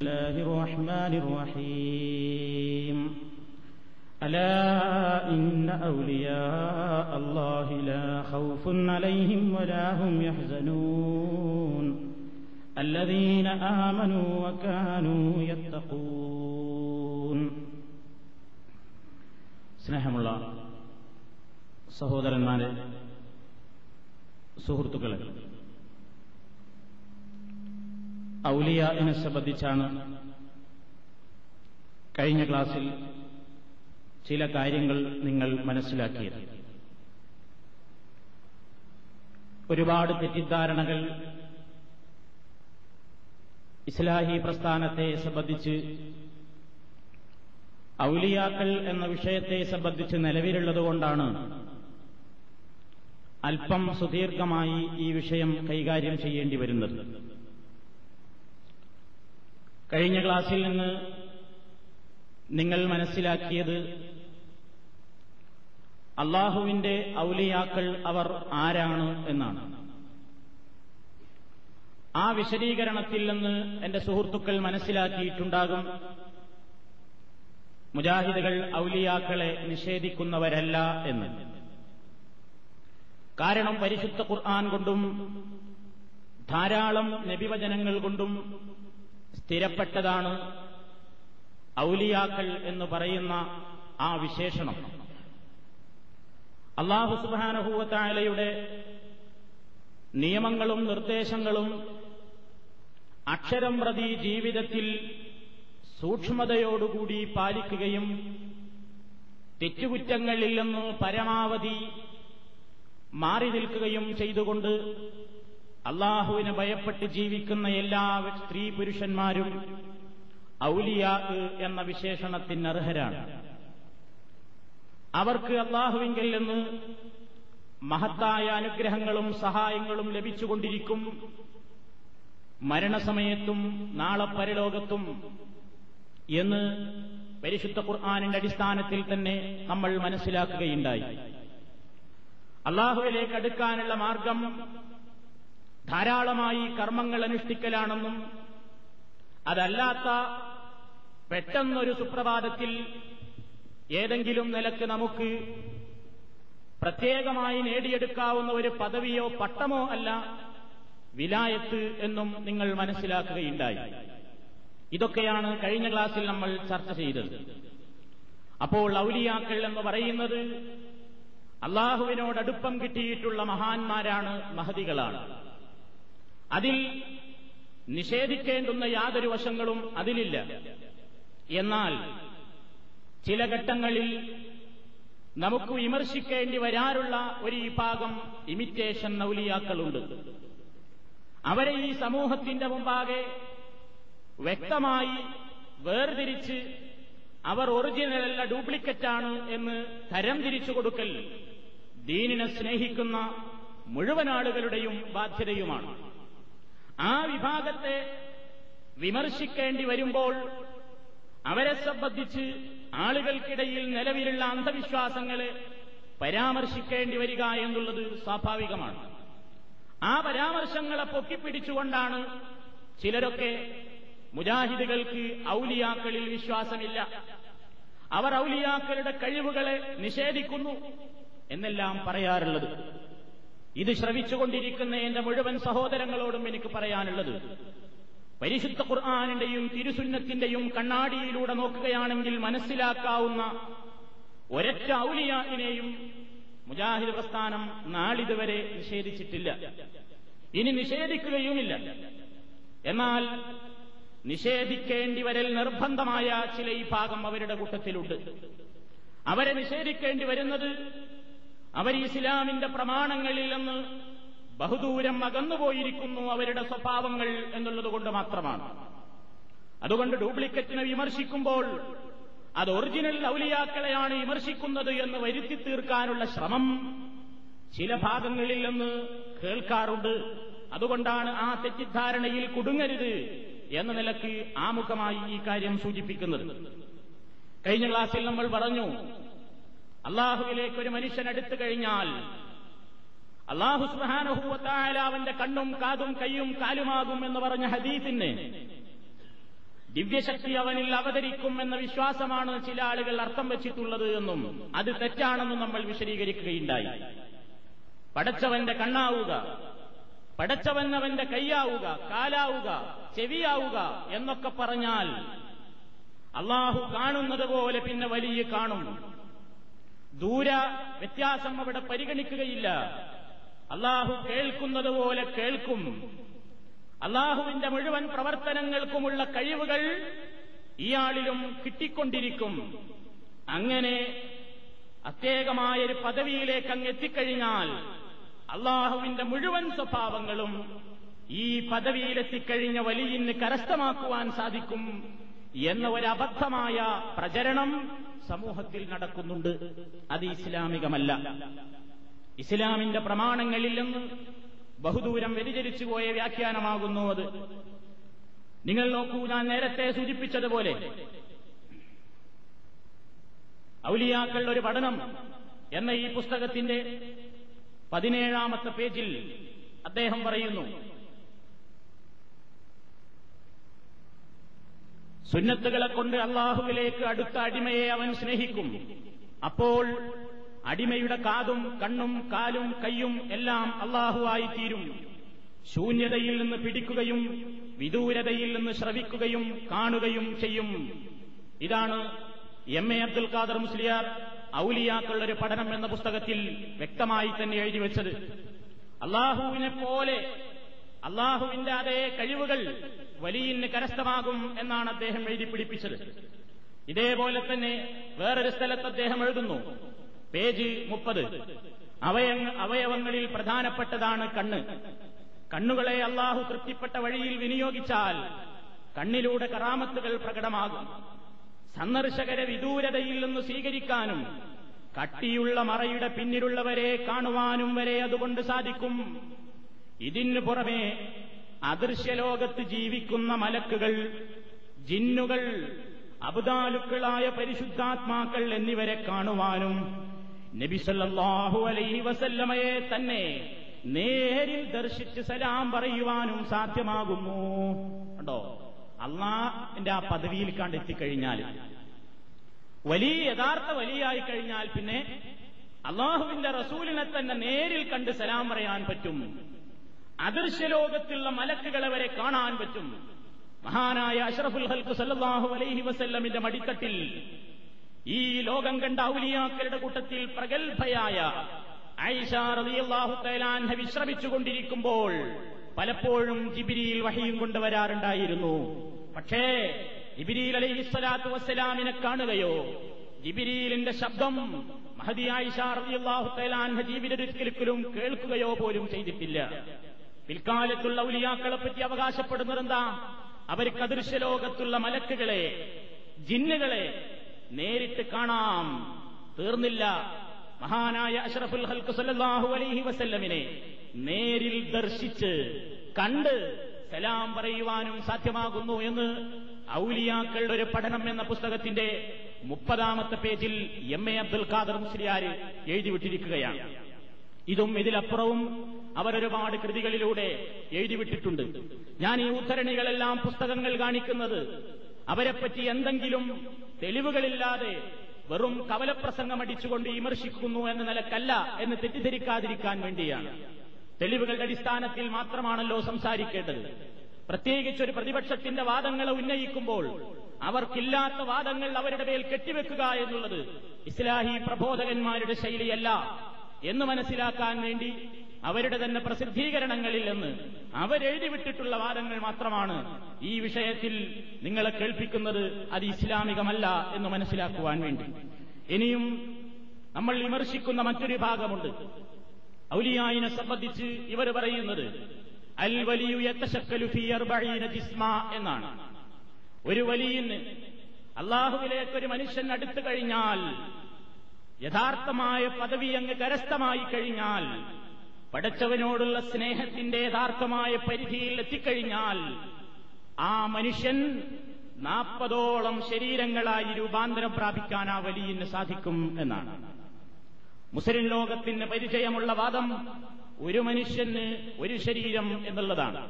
الله الرحمن الرحيم ألا إن أولياء الله لا خوف عليهم ولا هم يحزنون الذين آمنوا وكانوا يتقون സ്നേഹമുള്ള സഹോദരന്മാരെ സുഹൃത്തുക്കളെ ഔലിയാനെ സംബന്ധിച്ചാണ് കഴിഞ്ഞ ക്ലാസ്സിൽ ചില കാര്യങ്ങൾ നിങ്ങൾ മനസ്സിലാക്കിയത്. ഒരുപാട് തെറ്റിദ്ധാരണകൾ ഇസ്ലാഹി പ്രസ്ഥാനത്തെ സംബന്ധിച്ച് ഔലിയാക്കൾ എന്ന വിഷയത്തെ സംബന്ധിച്ച് നിലവിലുള്ളതുകൊണ്ടാണ് അല്പം സുദീർഘമായി ഈ വിഷയം കൈകാര്യം ചെയ്യേണ്ടി വരുന്നത്. കഴിഞ്ഞ ക്ലാസ്സിൽ നിന്ന് നിങ്ങൾ മനസ്സിലാക്കിയത് അള്ളാഹുവിന്റെ ഔലിയാക്കൾ അവർ ആരാണ് എന്നാണ്. ആ വിശദീകരണത്തിൽ നിന്ന് എന്റെ സുഹൃത്തുക്കൾ മനസ്സിലാക്കിയിട്ടുണ്ടാകും മുജാഹിദുകൾ ഔലിയാക്കളെ നിഷേധിക്കുന്നവരല്ല എന്ന്. കാരണം പരിശുദ്ധ ഖുർആൻ കൊണ്ടും ധാരാളം നബിവചനങ്ങൾ കൊണ്ടും സ്ഥിരപ്പെട്ടതാണ് ഔലിയാക്കൾ എന്ന് പറയുന്ന ആ വിശേഷണം. അള്ളാഹു സുബാനഹൂവത്തായാലയുടെ നിയമങ്ങളും നിർദ്ദേശങ്ങളും അക്ഷരം പ്രതി ജീവിതത്തിൽ സൂക്ഷ്മതയോടുകൂടി പാലിക്കുകയും തെറ്റുകുറ്റങ്ങളിൽ നിന്ന് പരമാവധി മാറി നിൽക്കുകയും ചെയ്തുകൊണ്ട് അള്ളാഹുവിനെ ഭയപ്പെട്ട് ജീവിക്കുന്ന എല്ലാ സ്ത്രീ പുരുഷന്മാരും ഔലിയാ എന്ന വിശേഷണത്തിന് അർഹരാണ്. അവർക്ക് അള്ളാഹുവിങ്കിൽ നിന്ന് മഹത്തായ അനുഗ്രഹങ്ങളും സഹായങ്ങളും ലഭിച്ചുകൊണ്ടിരിക്കും. മരണസമയത്തും നാളെ പരലോകത്തും എന്ന് പരിശുദ്ധ ഖുർആാനിന്റെ അടിസ്ഥാനത്തിൽ തന്നെ നമ്മൾ മനസ്സിലാക്കുകയുണ്ടായി. അള്ളാഹുവിലേക്ക് അടുക്കാനുള്ള മാർഗം ധാരാളമായി കർമ്മങ്ങൾ അനുഷ്ഠിക്കലാണെന്നും അതല്ലാത്ത പെട്ടെന്നൊരു സുപ്രഭാതത്തിൽ ഏതെങ്കിലും നിലയ്ക്ക് നമുക്ക് പ്രത്യേകമായി നേടിയെടുക്കാവുന്ന ഒരു പദവിയോ പട്ടമോ അല്ല വിലായത്ത് എന്നും നിങ്ങൾ മനസ്സിലാക്കുകയുണ്ടായി. ഇതൊക്കെയാണ് കഴിഞ്ഞ ക്ലാസ്സിൽ നമ്മൾ ചർച്ച ചെയ്തത്. അപ്പോൾ ഔലിയാക്കൾ എന്ന് പറയുന്നത് അള്ളാഹുവിനോടടുപ്പം കിട്ടിയിട്ടുള്ള മഹാന്മാരാണ് മഹതികളാണ്. അതിൽ നിഷേധിക്കേണ്ടുന്ന യാതൊരു വശങ്ങളും അതിലില്ല. എന്നാൽ ചില ഘട്ടങ്ങളിൽ നമുക്ക് വിമർശിക്കേണ്ടി വരാറുള്ള ഒരു വിഭാഗം ഇമിറ്റേഷൻ ഔലിയാക്കളുണ്ട് അവരെ ഈ സമൂഹത്തിന്റെ മുമ്പാകെ വ്യക്തമായി വേർതിരിച്ച് അവർ ഒറിജിനലല്ല ഡ്യൂപ്ലിക്കറ്റാണ് എന്ന് തരം തിരിച്ചു കൊടുക്കൽ ദീനിനെ സ്നേഹിക്കുന്ന മുഴുവൻ ആളുകളുടെയും ബാധ്യതയുമാണ്. ആ വിഭാഗത്തെ വിമർശിക്കേണ്ടി വരുമ്പോൾ അവരെ സംബന്ധിച്ച് ആളുകൾക്കിടയിൽ നിലവിലുള്ള അന്ധവിശ്വാസങ്ങളെ പരാമർശിക്കേണ്ടി വരിക എന്നുള്ളത് സ്വാഭാവികമാണ്. ആ പരാമർശങ്ങളെ പൊക്കിപ്പിടിച്ചുകൊണ്ടാണ് ചിലരൊക്കെ മുജാഹിദുകൾക്ക് ഔലിയാക്കളിൽ വിശ്വാസമില്ല. അവർ ഔലിയാക്കളുടെ കഴിവുകളെ നിഷേധിക്കുന്നു എന്നെല്ലാം പറയാറുള്ളത്. ഇത് ശ്രവിച്ചുകൊണ്ടിരിക്കുന്ന എന്റെ മുഴുവൻ സഹോദരങ്ങളോടും എനിക്ക് പറയാനുള്ളത്. പരിശുദ്ധ ഖുർആാനിന്റെയും തിരുസുന്നത്തിന്റെയും കണ്ണാടിയിലൂടെ നോക്കുകയാണെങ്കിൽ മനസ്സിലാക്കാവുന്ന ഒരൊറ്റ ഔലിയായിനെയും മുജാഹിദ് പ്രസ്ഥാനം നാളിതുവരെ നിഷേധിച്ചിട്ടില്ല. ഇനി നിഷേധിക്കുകയുമില്ല. എന്നാൽ നിഷേധിക്കേണ്ടി വരൽ നിർബന്ധമായ ചില ഈ ഭാഗം അവരുടെ കൂട്ടത്തിലുണ്ട്. അവരെ നിഷേധിക്കേണ്ടി വരുന്നത് അവർ ഇസ്ലാമിന്റെ പ്രമാണങ്ങളിൽ നിന്ന് ബഹുദൂരം അകന്നുപോയിരിക്കുന്നു അവരുടെ സ്വഭാവങ്ങൾ എന്നുള്ളതുകൊണ്ട് മാത്രമാണ്. അതുകൊണ്ട് ഡ്യൂപ്ലിക്കറ്റിനെ വിമർശിക്കുമ്പോൾ അത് ഒറിജിനൽ ഔലിയാക്കളെയാണ് വിമർശിക്കുന്നത് എന്ന് വരുത്തി തീർക്കാനുള്ള ശ്രമം ചില ഭാഗങ്ങളിൽ നിന്ന് കേൾക്കാറുണ്ട്. അതുകൊണ്ടാണ് ആ തെറ്റിദ്ധാരണയിൽ കുടുങ്ങരുത് എന്ന നിലയ്ക്ക് ആമുഖമായി ഈ കാര്യം സൂചിപ്പിക്കുന്നത്. കഴിഞ്ഞ ക്ലാസ്സിൽ നമ്മൾ പറഞ്ഞു അള്ളാഹുവിലേക്ക് ഒരു മനുഷ്യൻ അടുത്തു കഴിഞ്ഞാൽ അള്ളാഹു സുഹാനഹൂവത്തായ അവന്റെ കണ്ണും കാതും കൈയും കാലുമാകും എന്ന് പറഞ്ഞ ഹദീസിന് ദിവ്യശക്തി അവനിൽ അവതരിക്കും എന്ന വിശ്വാസമാണ് ചില ആളുകൾ അർത്ഥം വെച്ചിട്ടുള്ളത് എന്നും അത് തെറ്റാണെന്നും നമ്മൾ വിശദീകരിക്കുകയുണ്ടായി. പടച്ചവന്റെ കണ്ണാവുക പടച്ചവൻ അവന്റെ കൈയാവുക കാലാവുക ചെവിയാവുക എന്നൊക്കെ പറഞ്ഞാൽ അള്ളാഹു കാണുന്നത് പോലെ പിന്നെ വലിയ കാണും. ദൂര വ്യത്യാസം അവിടെ പരിഗണിക്കുകയില്ല. അള്ളാഹു കേൾക്കുന്നത് പോലെ കേൾക്കും. അള്ളാഹുവിന്റെ മുഴുവൻ പ്രവർത്തനങ്ങൾക്കുമുള്ള കഴിവുകൾ ഇയാളിലും കിട്ടിക്കൊണ്ടിരിക്കും. അങ്ങനെ പ്രത്യേകമായൊരു പദവിയിലേക്ക് അങ്ങ് എത്തിക്കഴിഞ്ഞാൽ അള്ളാഹുവിന്റെ മുഴുവൻ സ്വഭാവങ്ങളും ഈ പദവിയിലെത്തിക്കഴിഞ്ഞ വലിയ കരസ്ഥമാക്കുവാൻ സാധിക്കും എന്ന ഒരു അബദ്ധമായ പ്രചരണം സമൂഹത്തിൽ നടക്കുന്നുണ്ട്. അത് ഇസ്ലാമികമല്ല. ഇസ്ലാമിന്റെ പ്രമാണങ്ങളിൽ നിന്ന് ബഹുദൂരം വ്യതിചരിച്ചു പോയ വ്യാഖ്യാനമാകുന്നു അത്. നിങ്ങൾ നോക്കൂ ഞാൻ നേരത്തെ സൂചിപ്പിച്ചതുപോലെ ഔലിയാക്കൾ ഒരു പഠനം എന്ന ഈ പുസ്തകത്തിന്റെ പതിനേഴാമത്തെ പേജിൽ അദ്ദേഹം പറയുന്നു സുന്നത്തുകളെ കൊണ്ട് അള്ളാഹുവിലേക്ക് അടുത്ത അടിമയെ അവൻ സ്നേഹിക്കും അപ്പോൾ അടിമയുടെ കാതും കണ്ണും കാലും കൈയും എല്ലാം അള്ളാഹുവായി തീരും ശൂന്യതയിൽ നിന്ന് പിടിക്കുകയും വിദൂരതയിൽ നിന്ന് ശ്രവിക്കുകയും കാണുകയും ചെയ്യും. ഇതാണ് എം എ അബ്ദുൽ ഖാദർ മുസ്ലിയാർ ഔലിയാക്കളുടെ പഠനം എന്ന പുസ്തകത്തിൽ വ്യക്തമായി തന്നെ എഴുതി വെച്ചത്. അള്ളാഹുവിനെ പോലെ അള്ളാഹുവിന്റെ അതേ കഴിവുകൾ വലിയ കരസ്ഥമാകും എന്നാണ് അദ്ദേഹം എഴുതി പിടിപ്പിച്ചത്. ഇതേപോലെ തന്നെ വേറൊരു സ്ഥലത്ത് അദ്ദേഹം എഴുതുന്നു. പേജ് മുപ്പത്. അവയവങ്ങളിൽ പ്രധാനപ്പെട്ടതാണ് കണ്ണ്. കണ്ണുകളെ അള്ളാഹു തൃപ്തിപ്പെട്ട വഴിയിൽ വിനിയോഗിച്ചാൽ കണ്ണിലൂടെ കറാമത്തുകൾ പ്രകടമാകും. സന്ദർശകരെ വിദൂരതയിൽ നിന്ന് സ്വീകരിക്കാനും കട്ടിയുള്ള മറയുടെ പിന്നിലുള്ളവരെ കാണുവാനും വരെ അതുകൊണ്ട് സാധിക്കും. ഇതിനു പുറമേ അദൃശ്യലോകത്ത് ജീവിക്കുന്ന മലക്കുകൾ ജിന്നുകൾ അബുദാലുക്കളായ പരിശുദ്ധാത്മാക്കൾ എന്നിവരെ കാണുവാനും നബിസല്ലാഹു അലൈഹി വസല്ലമയെ തന്നെ നേരിൽ ദർശിച്ച് സലാം പറയുവാനും സാധ്യമാകുന്നു. കണ്ടോ? അള്ളാന്റെ ആ പദവിയിൽ കണ്ടെത്തിക്കഴിഞ്ഞാൽ വലിയ യഥാർത്ഥ വലിയായി കഴിഞ്ഞാൽ പിന്നെ അള്ളാഹുവിന്റെ റസൂലിനെ തന്നെ നേരിൽ കണ്ട് സലാം പറയാൻ പറ്റും. അദൃശ്യലോകത്തുള്ള മലക്കുകളെ വരെ കാണാൻ പറ്റും. മഹാനായ അഷറഫുൽ ഹൽക്ക് സല്ലാഹു അലൈഹി വസല്ലമിന്റെ മടിത്തട്ടിൽ ഈ ലോകം കണ്ട ഔലിയാക്കളുടെ കൂട്ടത്തിൽ പ്രഗത്ഭയായ ഐഷ റളിയല്ലാഹു വിശ്രമിച്ചുകൊണ്ടിരിക്കുമ്പോൾ പലപ്പോഴും ജിബിരിയിൽ വഹിയും കൊണ്ടുവരാറുണ്ടായിരുന്നു. പക്ഷേ ജിബിരിയിൽ അലൈഹി സ്വലാത്തു വസ്സലാമിനെ കാണുകയോ ജിബിരിയിലിന്റെ ശബ്ദം മഹദി ആയിഷ റളിയല്ലാഹു തആലാൻഹ കേൾക്കുകയോ പോലും ചെയ്തിട്ടില്ല. പിൽക്കാലത്തുള്ള ഉലിയാക്കളെ പറ്റി അവകാശപ്പെടുന്നത് എന്താ അദൃശ്യലോകത്തുള്ള മലക്കുകളെ ജിന്നുകളെ നേരിട്ട് കാണാം. തീർന്നില്ല. മഹാനായ അഷറഫുൽ ഹൽക്ക് സല്ലാഹു അലൈഹി വസല്ലമിനെ നേരിൽ ദർശിച്ച് കണ്ട് സലാം പറയുവാനും സാധ്യമാകുന്നു എന്ന് ഔലിയാക്കളുടെ ഒരു പഠനം എന്ന പുസ്തകത്തിന്റെ മുപ്പതാമത്തെ പേജിൽ എം എ അബ്ദുൽ ഖാദർ മുസ്ലിയാർ എഴുതിവിട്ടിരിക്കുകയാണ്. ഇതും ഇതിലപ്പുറവും അവരൊരുപാട് കൃതികളിലൂടെ എഴുതിവിട്ടിട്ടുണ്ട്. ഞാൻ ഈ ഉദ്ധരണികളെല്ലാം പുസ്തകങ്ങൾ കാണിക്കുന്നത് അവരെപ്പറ്റി എന്തെങ്കിലും തെളിവുകളില്ലാതെ വെറും കവലപ്രസംഗം അടിച്ചുകൊണ്ട് വിമർശിക്കുന്നു എന്ന നിലക്കല്ല എന്ന് തെറ്റിദ്ധരിക്കാതിരിക്കാൻ വേണ്ടിയാണ്. തെളിവുകളുടെ അടിസ്ഥാനത്തിൽ മാത്രമാണല്ലോ സംസാരിക്കേണ്ടത്. പ്രത്യേകിച്ച് ഒരു പ്രതിപക്ഷത്തിന്റെ വാദങ്ങളെ ഉന്നയിക്കുമ്പോൾ അവർക്കില്ലാത്ത വാദങ്ങൾ അവരുടെ മേൽ കെട്ടിവെക്കുക എന്നുള്ളത് ഇസ്ലാഹി പ്രബോധകന്മാരുടെ ശൈലിയല്ല. എന്ന് മനസ്സിലാക്കാൻ വേണ്ടി അവരുടെ തന്നെ പ്രസിദ്ധീകരണങ്ങളിൽ നിന്ന് അവരെഴുതിവിട്ടിട്ടുള്ള വാദങ്ങൾ മാത്രമാണ് ഈ വിഷയത്തിൽ നിങ്ങളെ കേൾപ്പിക്കുന്നത് അത് ഇസ്ലാമികമല്ല എന്ന് മനസ്സിലാക്കുവാൻ വേണ്ടി. ഇനിയും നമ്മൾ വിമർശിക്കുന്ന മറ്റൊരു ഭാഗമുണ്ട്. ഔലിയായിനെ സംബന്ധിച്ച് ഇവർ പറയുന്നത് അൽ വലിയു എന്നാണ്. ഒരു വലിയ അള്ളാഹുവിലേക്ക് ഒരു മനുഷ്യൻ അടുത്തു കഴിഞ്ഞാൽ യഥാർത്ഥമായ പദവി അങ്ങ് കരസ്ഥമായി കഴിഞ്ഞാൽ പഠിച്ചവനോടുള്ള സ്നേഹത്തിന്റെ യഥാർത്ഥമായ പരിധിയിൽ എത്തിക്കഴിഞ്ഞാൽ ആ മനുഷ്യൻ നാൽപ്പതോളം ശരീരങ്ങളായി രൂപാന്തരം പ്രാപിക്കാൻ ആ വലിയന് സാധിക്കും എന്നാണ്. മുസ്ലിം ലോകത്തിന് പരിചയമുള്ള വാദം ഒരു മനുഷ്യന് ഒരു ശരീരം എന്നുള്ളതാണ്.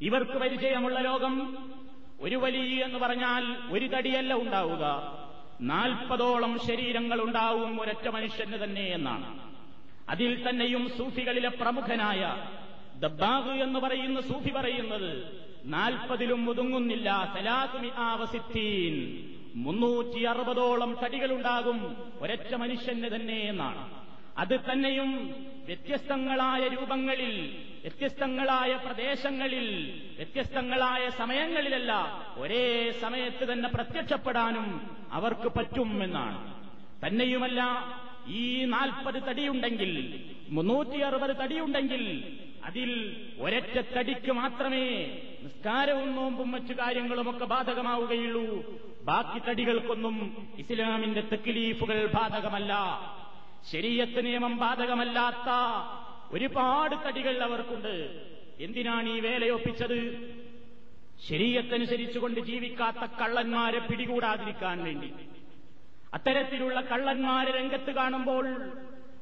ഇവർക്ക് പരിചയമുള്ള ലോകം ഒരു വലിയ എന്ന് പറഞ്ഞാൽ ഒരു തടിയല്ല ഉണ്ടാവുക. നാൽപ്പതോളം ശരീരങ്ങൾ ഉണ്ടാവും ഒരൊറ്റ മനുഷ്യന് തന്നെ എന്നാണ്. അതിൽ തന്നെയും സൂഫികളിലെ പ്രമുഖനായ ദബ്ബാഗ് എന്ന് പറയുന്ന സൂഫി പറയുന്നത് നാൽപ്പതിലും ഒതുങ്ങുന്നില്ല സലാത്തുമി ആവസിത്തീൻ മുന്നൂറ്റി അറുപതോളം തടികളുണ്ടാകും ഒരൊറ്റ മനുഷ്യന് തന്നെ എന്നാണ്. അത് തന്നെയും വ്യത്യസ്തങ്ങളായ രൂപങ്ങളിൽ വ്യത്യസ്തങ്ങളായ പ്രദേശങ്ങളിൽ വ്യത്യസ്തങ്ങളായ സമയങ്ങളിലല്ല ഒരേ സമയത്ത് തന്നെ പ്രത്യക്ഷപ്പെടാനും അവർക്ക് പറ്റും എന്നാണ്. തന്നെയുമല്ല ഈ നാൽപ്പത് തടിയുണ്ടെങ്കിൽ മുന്നൂറ്റി അറുപത് തടിയുണ്ടെങ്കിൽ അതിൽ ഒരറ്റ തടിക്ക് മാത്രമേ നിസ്കാരവും നോമ്പും മറ്റു കാര്യങ്ങളുമൊക്കെ ബാധകമാവുകയുള്ളൂ. ബാക്കി തടികൾക്കൊന്നും ഇസ്ലാമിന്റെ തെക്കിലീഫുകൾ ബാധകമല്ല. ശരീരത്ത് നിയമം ബാധകമല്ലാത്ത ഒരുപാട് തടികൾ അവർക്കുണ്ട്. എന്തിനാണ് ഈ വേലയൊപ്പിച്ചത്? ശരീരത്തനുസരിച്ചുകൊണ്ട് ജീവിക്കാത്ത കള്ളന്മാരെ പിടികൂടാതിരിക്കാൻ വേണ്ടി. അത്തരത്തിലുള്ള കള്ളന്മാരെ രംഗത്ത് കാണുമ്പോൾ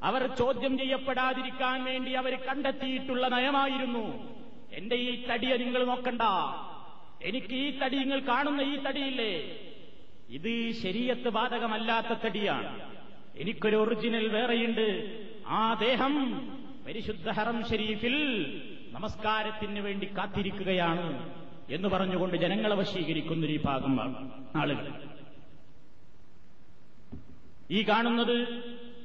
അവർ ചോദ്യം ചെയ്യപ്പെടാതിരിക്കാൻ വേണ്ടി അവർ കണ്ടെത്തിയിട്ടുള്ള നയമായിരുന്നു. എന്റെ ഈ തടിയെ നിങ്ങൾ നോക്കണ്ട. എനിക്ക് ഈ തടി നിങ്ങൾ കാണുന്ന ഈ തടിയില്ലേ? ഇത് ശരീരത്ത് ബാധകമല്ലാത്ത തടിയാണ്. എനിക്കൊരു ഒറിജിനൽ വേറെയുണ്ട്. ആ ദേഹം പരിശുദ്ധ ഹറം ഷരീഫിൽ നമസ്കാരത്തിന് വേണ്ടി കാത്തിരിക്കുകയാണ് എന്ന് പറഞ്ഞുകൊണ്ട് ജനങ്ങളെ വശീകരിക്കുന്ന ഒരു ഭാഗം ആളുകൾ. ഈ കാണുന്നത്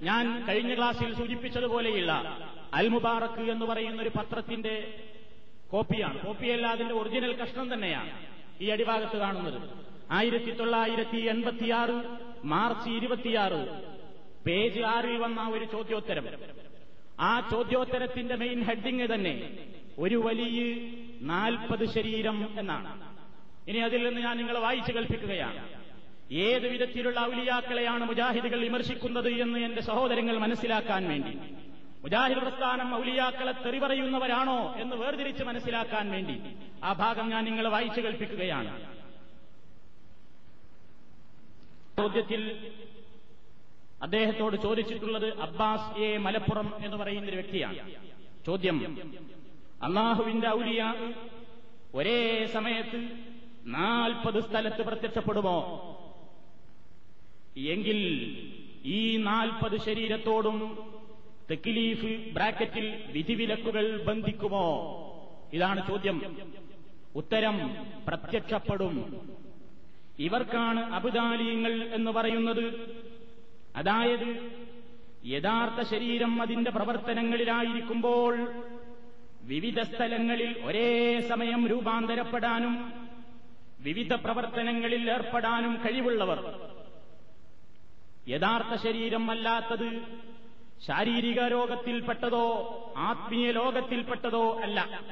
ഞാൻ കഴിഞ്ഞ ക്ലാസ്സിൽ സൂചിപ്പിച്ചതുപോലെയുള്ള അൽ മുബാറക്ക് എന്ന് പറയുന്ന ഒരു പത്രത്തിന്റെ കോപ്പിയാണ്. കോപ്പിയല്ല അതിന്റെ ഒറിജിനൽ കഷ്ണം തന്നെയാണ് ഈ അടിഭാഗത്ത് കാണുന്നത്. ആയിരത്തി തൊള്ളായിരത്തി എൺപത്തിയാറ് മാർച്ച് ഇരുപത്തിയാറ് പേജ് ആറിൽ വന്ന ഒരു ചോദ്യോത്തരം. ആ ചോദ്യോത്തരത്തിന്റെ മെയിൻ ഹെഡിങ് തന്നെ ഒരു വലിയ നാൽപ്പത് ശരീരം എന്നാണ്. ഇനി അതിൽ നിന്ന് ഞാൻ നിങ്ങളെ വായിച്ചു കൽപ്പിക്കുകയാണ് ഏത് വിധത്തിലുള്ള ഔലിയാക്കളെയാണ് മുജാഹിദുകൾ വിമർശിക്കുന്നത് എന്ന് എന്റെ സഹോദരങ്ങൾ മനസ്സിലാക്കാൻ വേണ്ടി. മുജാഹിദ് പ്രസ്ഥാനം ഔലിയാക്കളെ തെറിപറയുന്നവരാണോ എന്ന് വേർതിരിച്ച് മനസ്സിലാക്കാൻ വേണ്ടി. ആ ഭാഗം ഞാൻ നിങ്ങളെ വായിച്ചു കൽപ്പിക്കുകയാണ് ചോദ്യത്തിൽ അദ്ദേഹത്തോട് ചോദിച്ചിട്ടുള്ളത് അബ്ബാസ് എ മലപ്പുറം എന്ന് പറയുന്ന ഒരു വ്യക്തിയാണ്. ചോദ്യം അള്ളാഹുവിന്റെ ഔലിയ ഒരേ സമയത്ത് നാൽപ്പത് സ്ഥലത്ത് പ്രത്യക്ഷപ്പെടുമോ? എങ്കിൽ ഈ നാൽപ്പത് ശരീരത്തോടും തെക്കിലീഫ് ബ്രാക്കറ്റിൽ വിധിവിലക്കുകൾ ബന്ധിക്കുമോ? ഇതാണ് ചോദ്യം. ഉത്തരം പ്രത്യക്ഷപ്പെടും. ഇവർക്കാണ് അബുദാലീങ്ങൾ എന്ന് പറയുന്നത് അതായത് യഥാർത്ഥ ശരീരം അതിന്റെ പ്രവർത്തനങ്ങളിലായിരിക്കുമ്പോൾ വിവിധ സ്ഥലങ്ങളിൽ ഒരേ സമയം രൂപാന്തരപ്പെടാനും വിവിധ പ്രവർത്തനങ്ങളിൽ ഏർപ്പെടാനും കഴിവുള്ളവർ. യഥാർത്ഥ ശരീരം അല്ലാത്തത് ശാരീരിക രോഗത്തിൽപ്പെട്ടതോ ആത്മീയ ലോകത്തിൽപ്പെട്ടതോ അല്ല.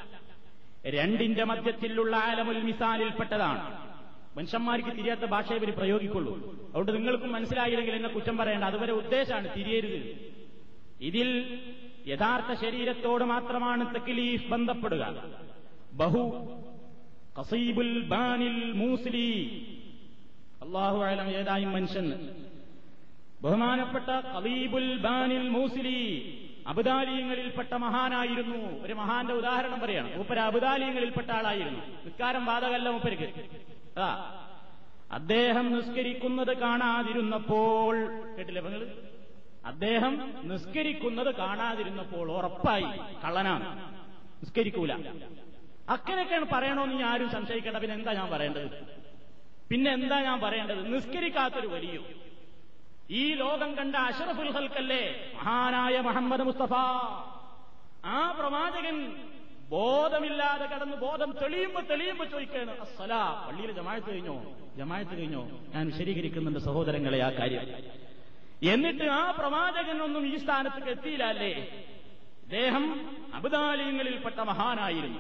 രണ്ടിന്റെ മധ്യത്തിലുള്ള ആലമുൽ മിസാലിൽപ്പെട്ടതാണ്. മനുഷ്യന്മാർക്ക് തിരിയാത്ത ഭാഷയെ ഇവർ പ്രയോഗിക്കുള്ളൂ. അതുകൊണ്ട് നിങ്ങൾക്കും മനസ്സിലായില്ലെങ്കിൽ എന്നെ കുറ്റം പറയേണ്ട. അതുവരെ ഉദ്ദേശമാണ് തിരിയരുത്. ഇതിൽ യഥാർത്ഥ ശരീരത്തോട് മാത്രമാണ് തക്ലീഫ് ബന്ധപ്പെടുക. ബഹു കസീബുൽ ബാനിൽ മൂസ്ലി. അള്ളാഹു ആലം ഏതായും മനുഷ്യൻ. ബഹുമാനപ്പെട്ട കലീബുൽ ബാനിൽ മൂസ്ലി അബുദാലിയങ്ങളിൽപ്പെട്ട മഹാനായിരുന്നു. ഒരു മഹാന്റെ ഉദാഹരണം പറയാണ്. ഉപ്പര അബുദാലിയങ്ങളിൽപ്പെട്ട ആളായിരുന്നു. നിസ്കാരം ബാധകല്ല മൂപ്പർക്ക് അദ്ദേഹം നിസ്കരിക്കുന്നത് കാണാതിരുന്നപ്പോൾ കേട്ടില്ലേ നിങ്ങൾ അദ്ദേഹം നിസ്കരിക്കുന്നത് കാണാതിരുന്നപ്പോൾ ഉറപ്പായി കള്ളനാണ്. നിസ്കരിക്കൂല. അക്കനൊക്കെയാണ് പറയണോന്ന് ഞാൻ ആരും സംശയിക്കേണ്ട. പിന്നെ എന്താ ഞാൻ പറയേണ്ടത്? പിന്നെ എന്താ ഞാൻ പറയേണ്ടത്? നിസ്കരിക്കാത്തൊരു വലിയ? ഈ ലോകം കണ്ട അഷറഫുൽ ഹൽക്കല്ലേ മഹാനായ മുഹമ്മദ് മുസ്തഫ. ആ പ്രവാചകൻ ബോധമില്ലാതെ കടന്ന് ബോധം തെളിയുമ്പോ തെളിയുമ്പോ ചോദിക്കുകയാണ് അസ്സലാ പള്ളിയിൽ ജമാഴത്ത് കഴിഞ്ഞോ? ജമാഴത്ത് കഴിഞ്ഞോ? ഞാൻ വിശദീകരിക്കുന്നുണ്ട് സഹോദരങ്ങളെ ആ കാര്യം. എന്നിട്ട് ആ പ്രവാചകനൊന്നും ഈ സ്ഥാനത്തേക്ക് എത്തിയില്ല അല്ലേ? അദ്ദേഹം അബുദാലയങ്ങളിൽപ്പെട്ട മഹാനായിരുന്നു.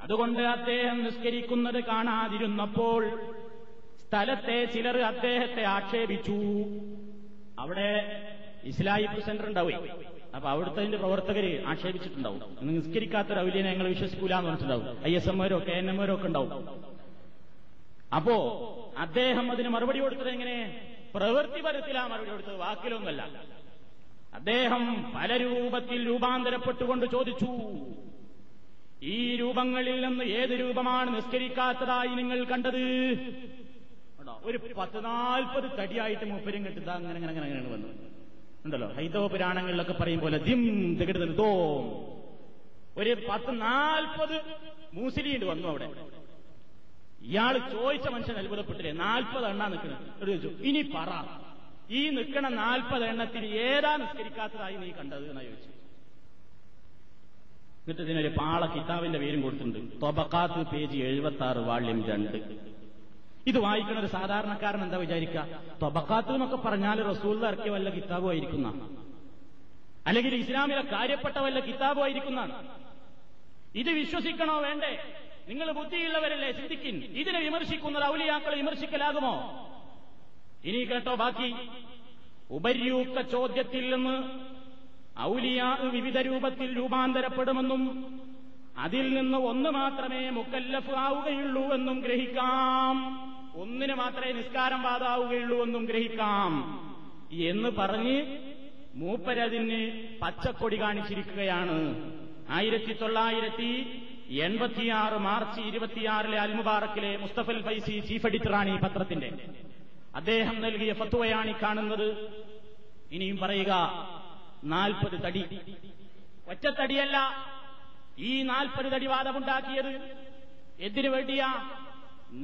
അതുകൊണ്ട് അദ്ദേഹം നിസ്കരിക്കുന്നത് കാണാതിരുന്നപ്പോൾ സ്ഥലത്തെ ചിലർ അദ്ദേഹത്തെ ആക്ഷേപിച്ചു. അവിടെ ഇസ്ലായി സെന്റർ ഉണ്ടാവും അപ്പൊ അവിടുത്തെ അതിന്റെ പ്രവർത്തകര് ആക്ഷേപിച്ചിട്ടുണ്ടാവും. നിസ്കരിക്കാത്തൊരു ഔലിയനെ ഞങ്ങൾ വിശ്വസിക്കൂല എന്ന് പറഞ്ഞിട്ടുണ്ടാവും. ഐ എസ് എംമാരോ കെ എൻ എംമാരോ ഒക്കെ ഉണ്ടാവും. അപ്പോ അദ്ദേഹം അതിന് മറുപടി കൊടുത്തത് എങ്ങനെ? പ്രവൃത്തി പരത്തിലാ മറുപടി കൊടുത്തത് വാക്കിലൊന്നുമല്ല. അദ്ദേഹം പല രൂപത്തിൽ രൂപാന്തരപ്പെട്ടുകൊണ്ട് ചോദിച്ചു ഈ രൂപങ്ങളിൽ നിന്ന് ഏത് രൂപമാണ് നിസ്കരിക്കാത്തതായി നിങ്ങൾ കണ്ടത്? ഒരു പത്ത് നാൽപ്പത് തടിയായിട്ട് മൂപ്പരും കെട്ടിട്ട് അങ്ങനെ അങ്ങനെ അങ്ങനെ അങ്ങനെ വന്നു. ഉണ്ടല്ലോ. ഹൈതവ പുരാണങ്ങളിലൊക്കെ പറയും പോലെ ദിം തികിടുന്നത് ദോ. ഒരു പത്ത് നാൽപ്പത് മൂസിലിയുണ്ട് വന്നു അവിടെ. ഇയാൾ ചോദിച്ച മനുഷ്യൻ അത്ഭുതപ്പെട്ടില്ലേ? നാൽപ്പത് എണ്ണ നിൽക്കുന്നത്. ചോദിച്ചു ഇനി പറ. ഈ നിൽക്കണ നാൽപ്പത് എണ്ണത്തിൽ ഏതാ നിസ്കരിക്കാത്തതായി നീ കണ്ടത്? എന്നാ ചോദിച്ചു. എന്നിട്ട് ഇതിനൊരു പാള കിതാബിന്റെ പേരും കൊടുത്തിട്ടുണ്ട്. തൊബക്കാത്ത് പേജ് എഴുപത്തി ആറ് വാള്യം രണ്ട്. ഇത് വായിക്കുന്ന ഒരു സാധാരണക്കാരൻ എന്താ വിചാരിക്കുക? തൊബക്കാത്ത് എന്നൊക്കെ പറഞ്ഞാൽ റസൂൽ ഇറക്കിയ വല്ല കിതാബും ആയിരിക്കുന്ന. അല്ലെങ്കിൽ ഇസ്ലാമിലെ കാര്യപ്പെട്ട വല്ല കിതാബും ആയിരിക്കുന്നതാണ് ഇത് വിശ്വസിക്കണോ വേണ്ടേ? നിങ്ങൾ ബുദ്ധിയുള്ളവരല്ലേ? ചിന്തിക്കിൻ. ഇതിനെ വിമർശിക്കുന്നത് ഔലിയാക്കളെ വിമർശിക്കലാകുമോ? ഇനി കേട്ടോ ബാക്കി. ഉപര്യൂക്ക ചോദ്യത്തിൽ നിന്ന് ഔലിയാ വിവിധ രൂപത്തിൽ രൂപാന്തരപ്പെടുമെന്നും അതിൽ നിന്ന് ഒന്ന് മാത്രമേ മുക്കല്ലഫ് ആവുകയുള്ളൂ എന്നും ഗ്രഹിക്കാം. ഒന്നിന് മാത്രമേ നിസ്കാരം ബാധാവുകയുള്ളൂ എന്നും ഗ്രഹിക്കാം. എന്ന് പറഞ്ഞ് മൂപ്പരതിന് പച്ചക്കൊടി കാണിച്ചിരിക്കുകയാണ്. ആയിരത്തി തൊള്ളായിരത്തി എൺപത്തിയാറ് മാർച്ച് ഇരുപത്തിയാറിലെ അൽമുബാറക്കിലെ മുസ്തഫൽ ഫൈസി ചീഫ് എഡിറ്ററാണ് ഈ പത്രത്തിന്റെ. അദ്ദേഹം നൽകിയ ഫത്വയാണ് ഈ കാണുന്നത്. ഇനിയും പറയുക നാൽപ്പത് തടി. ഒറ്റത്തടിയല്ല ഈ നാൽപ്പത് തടി വാദമുണ്ടാക്കിയത്. എന്തിനു വേണ്ടിയാ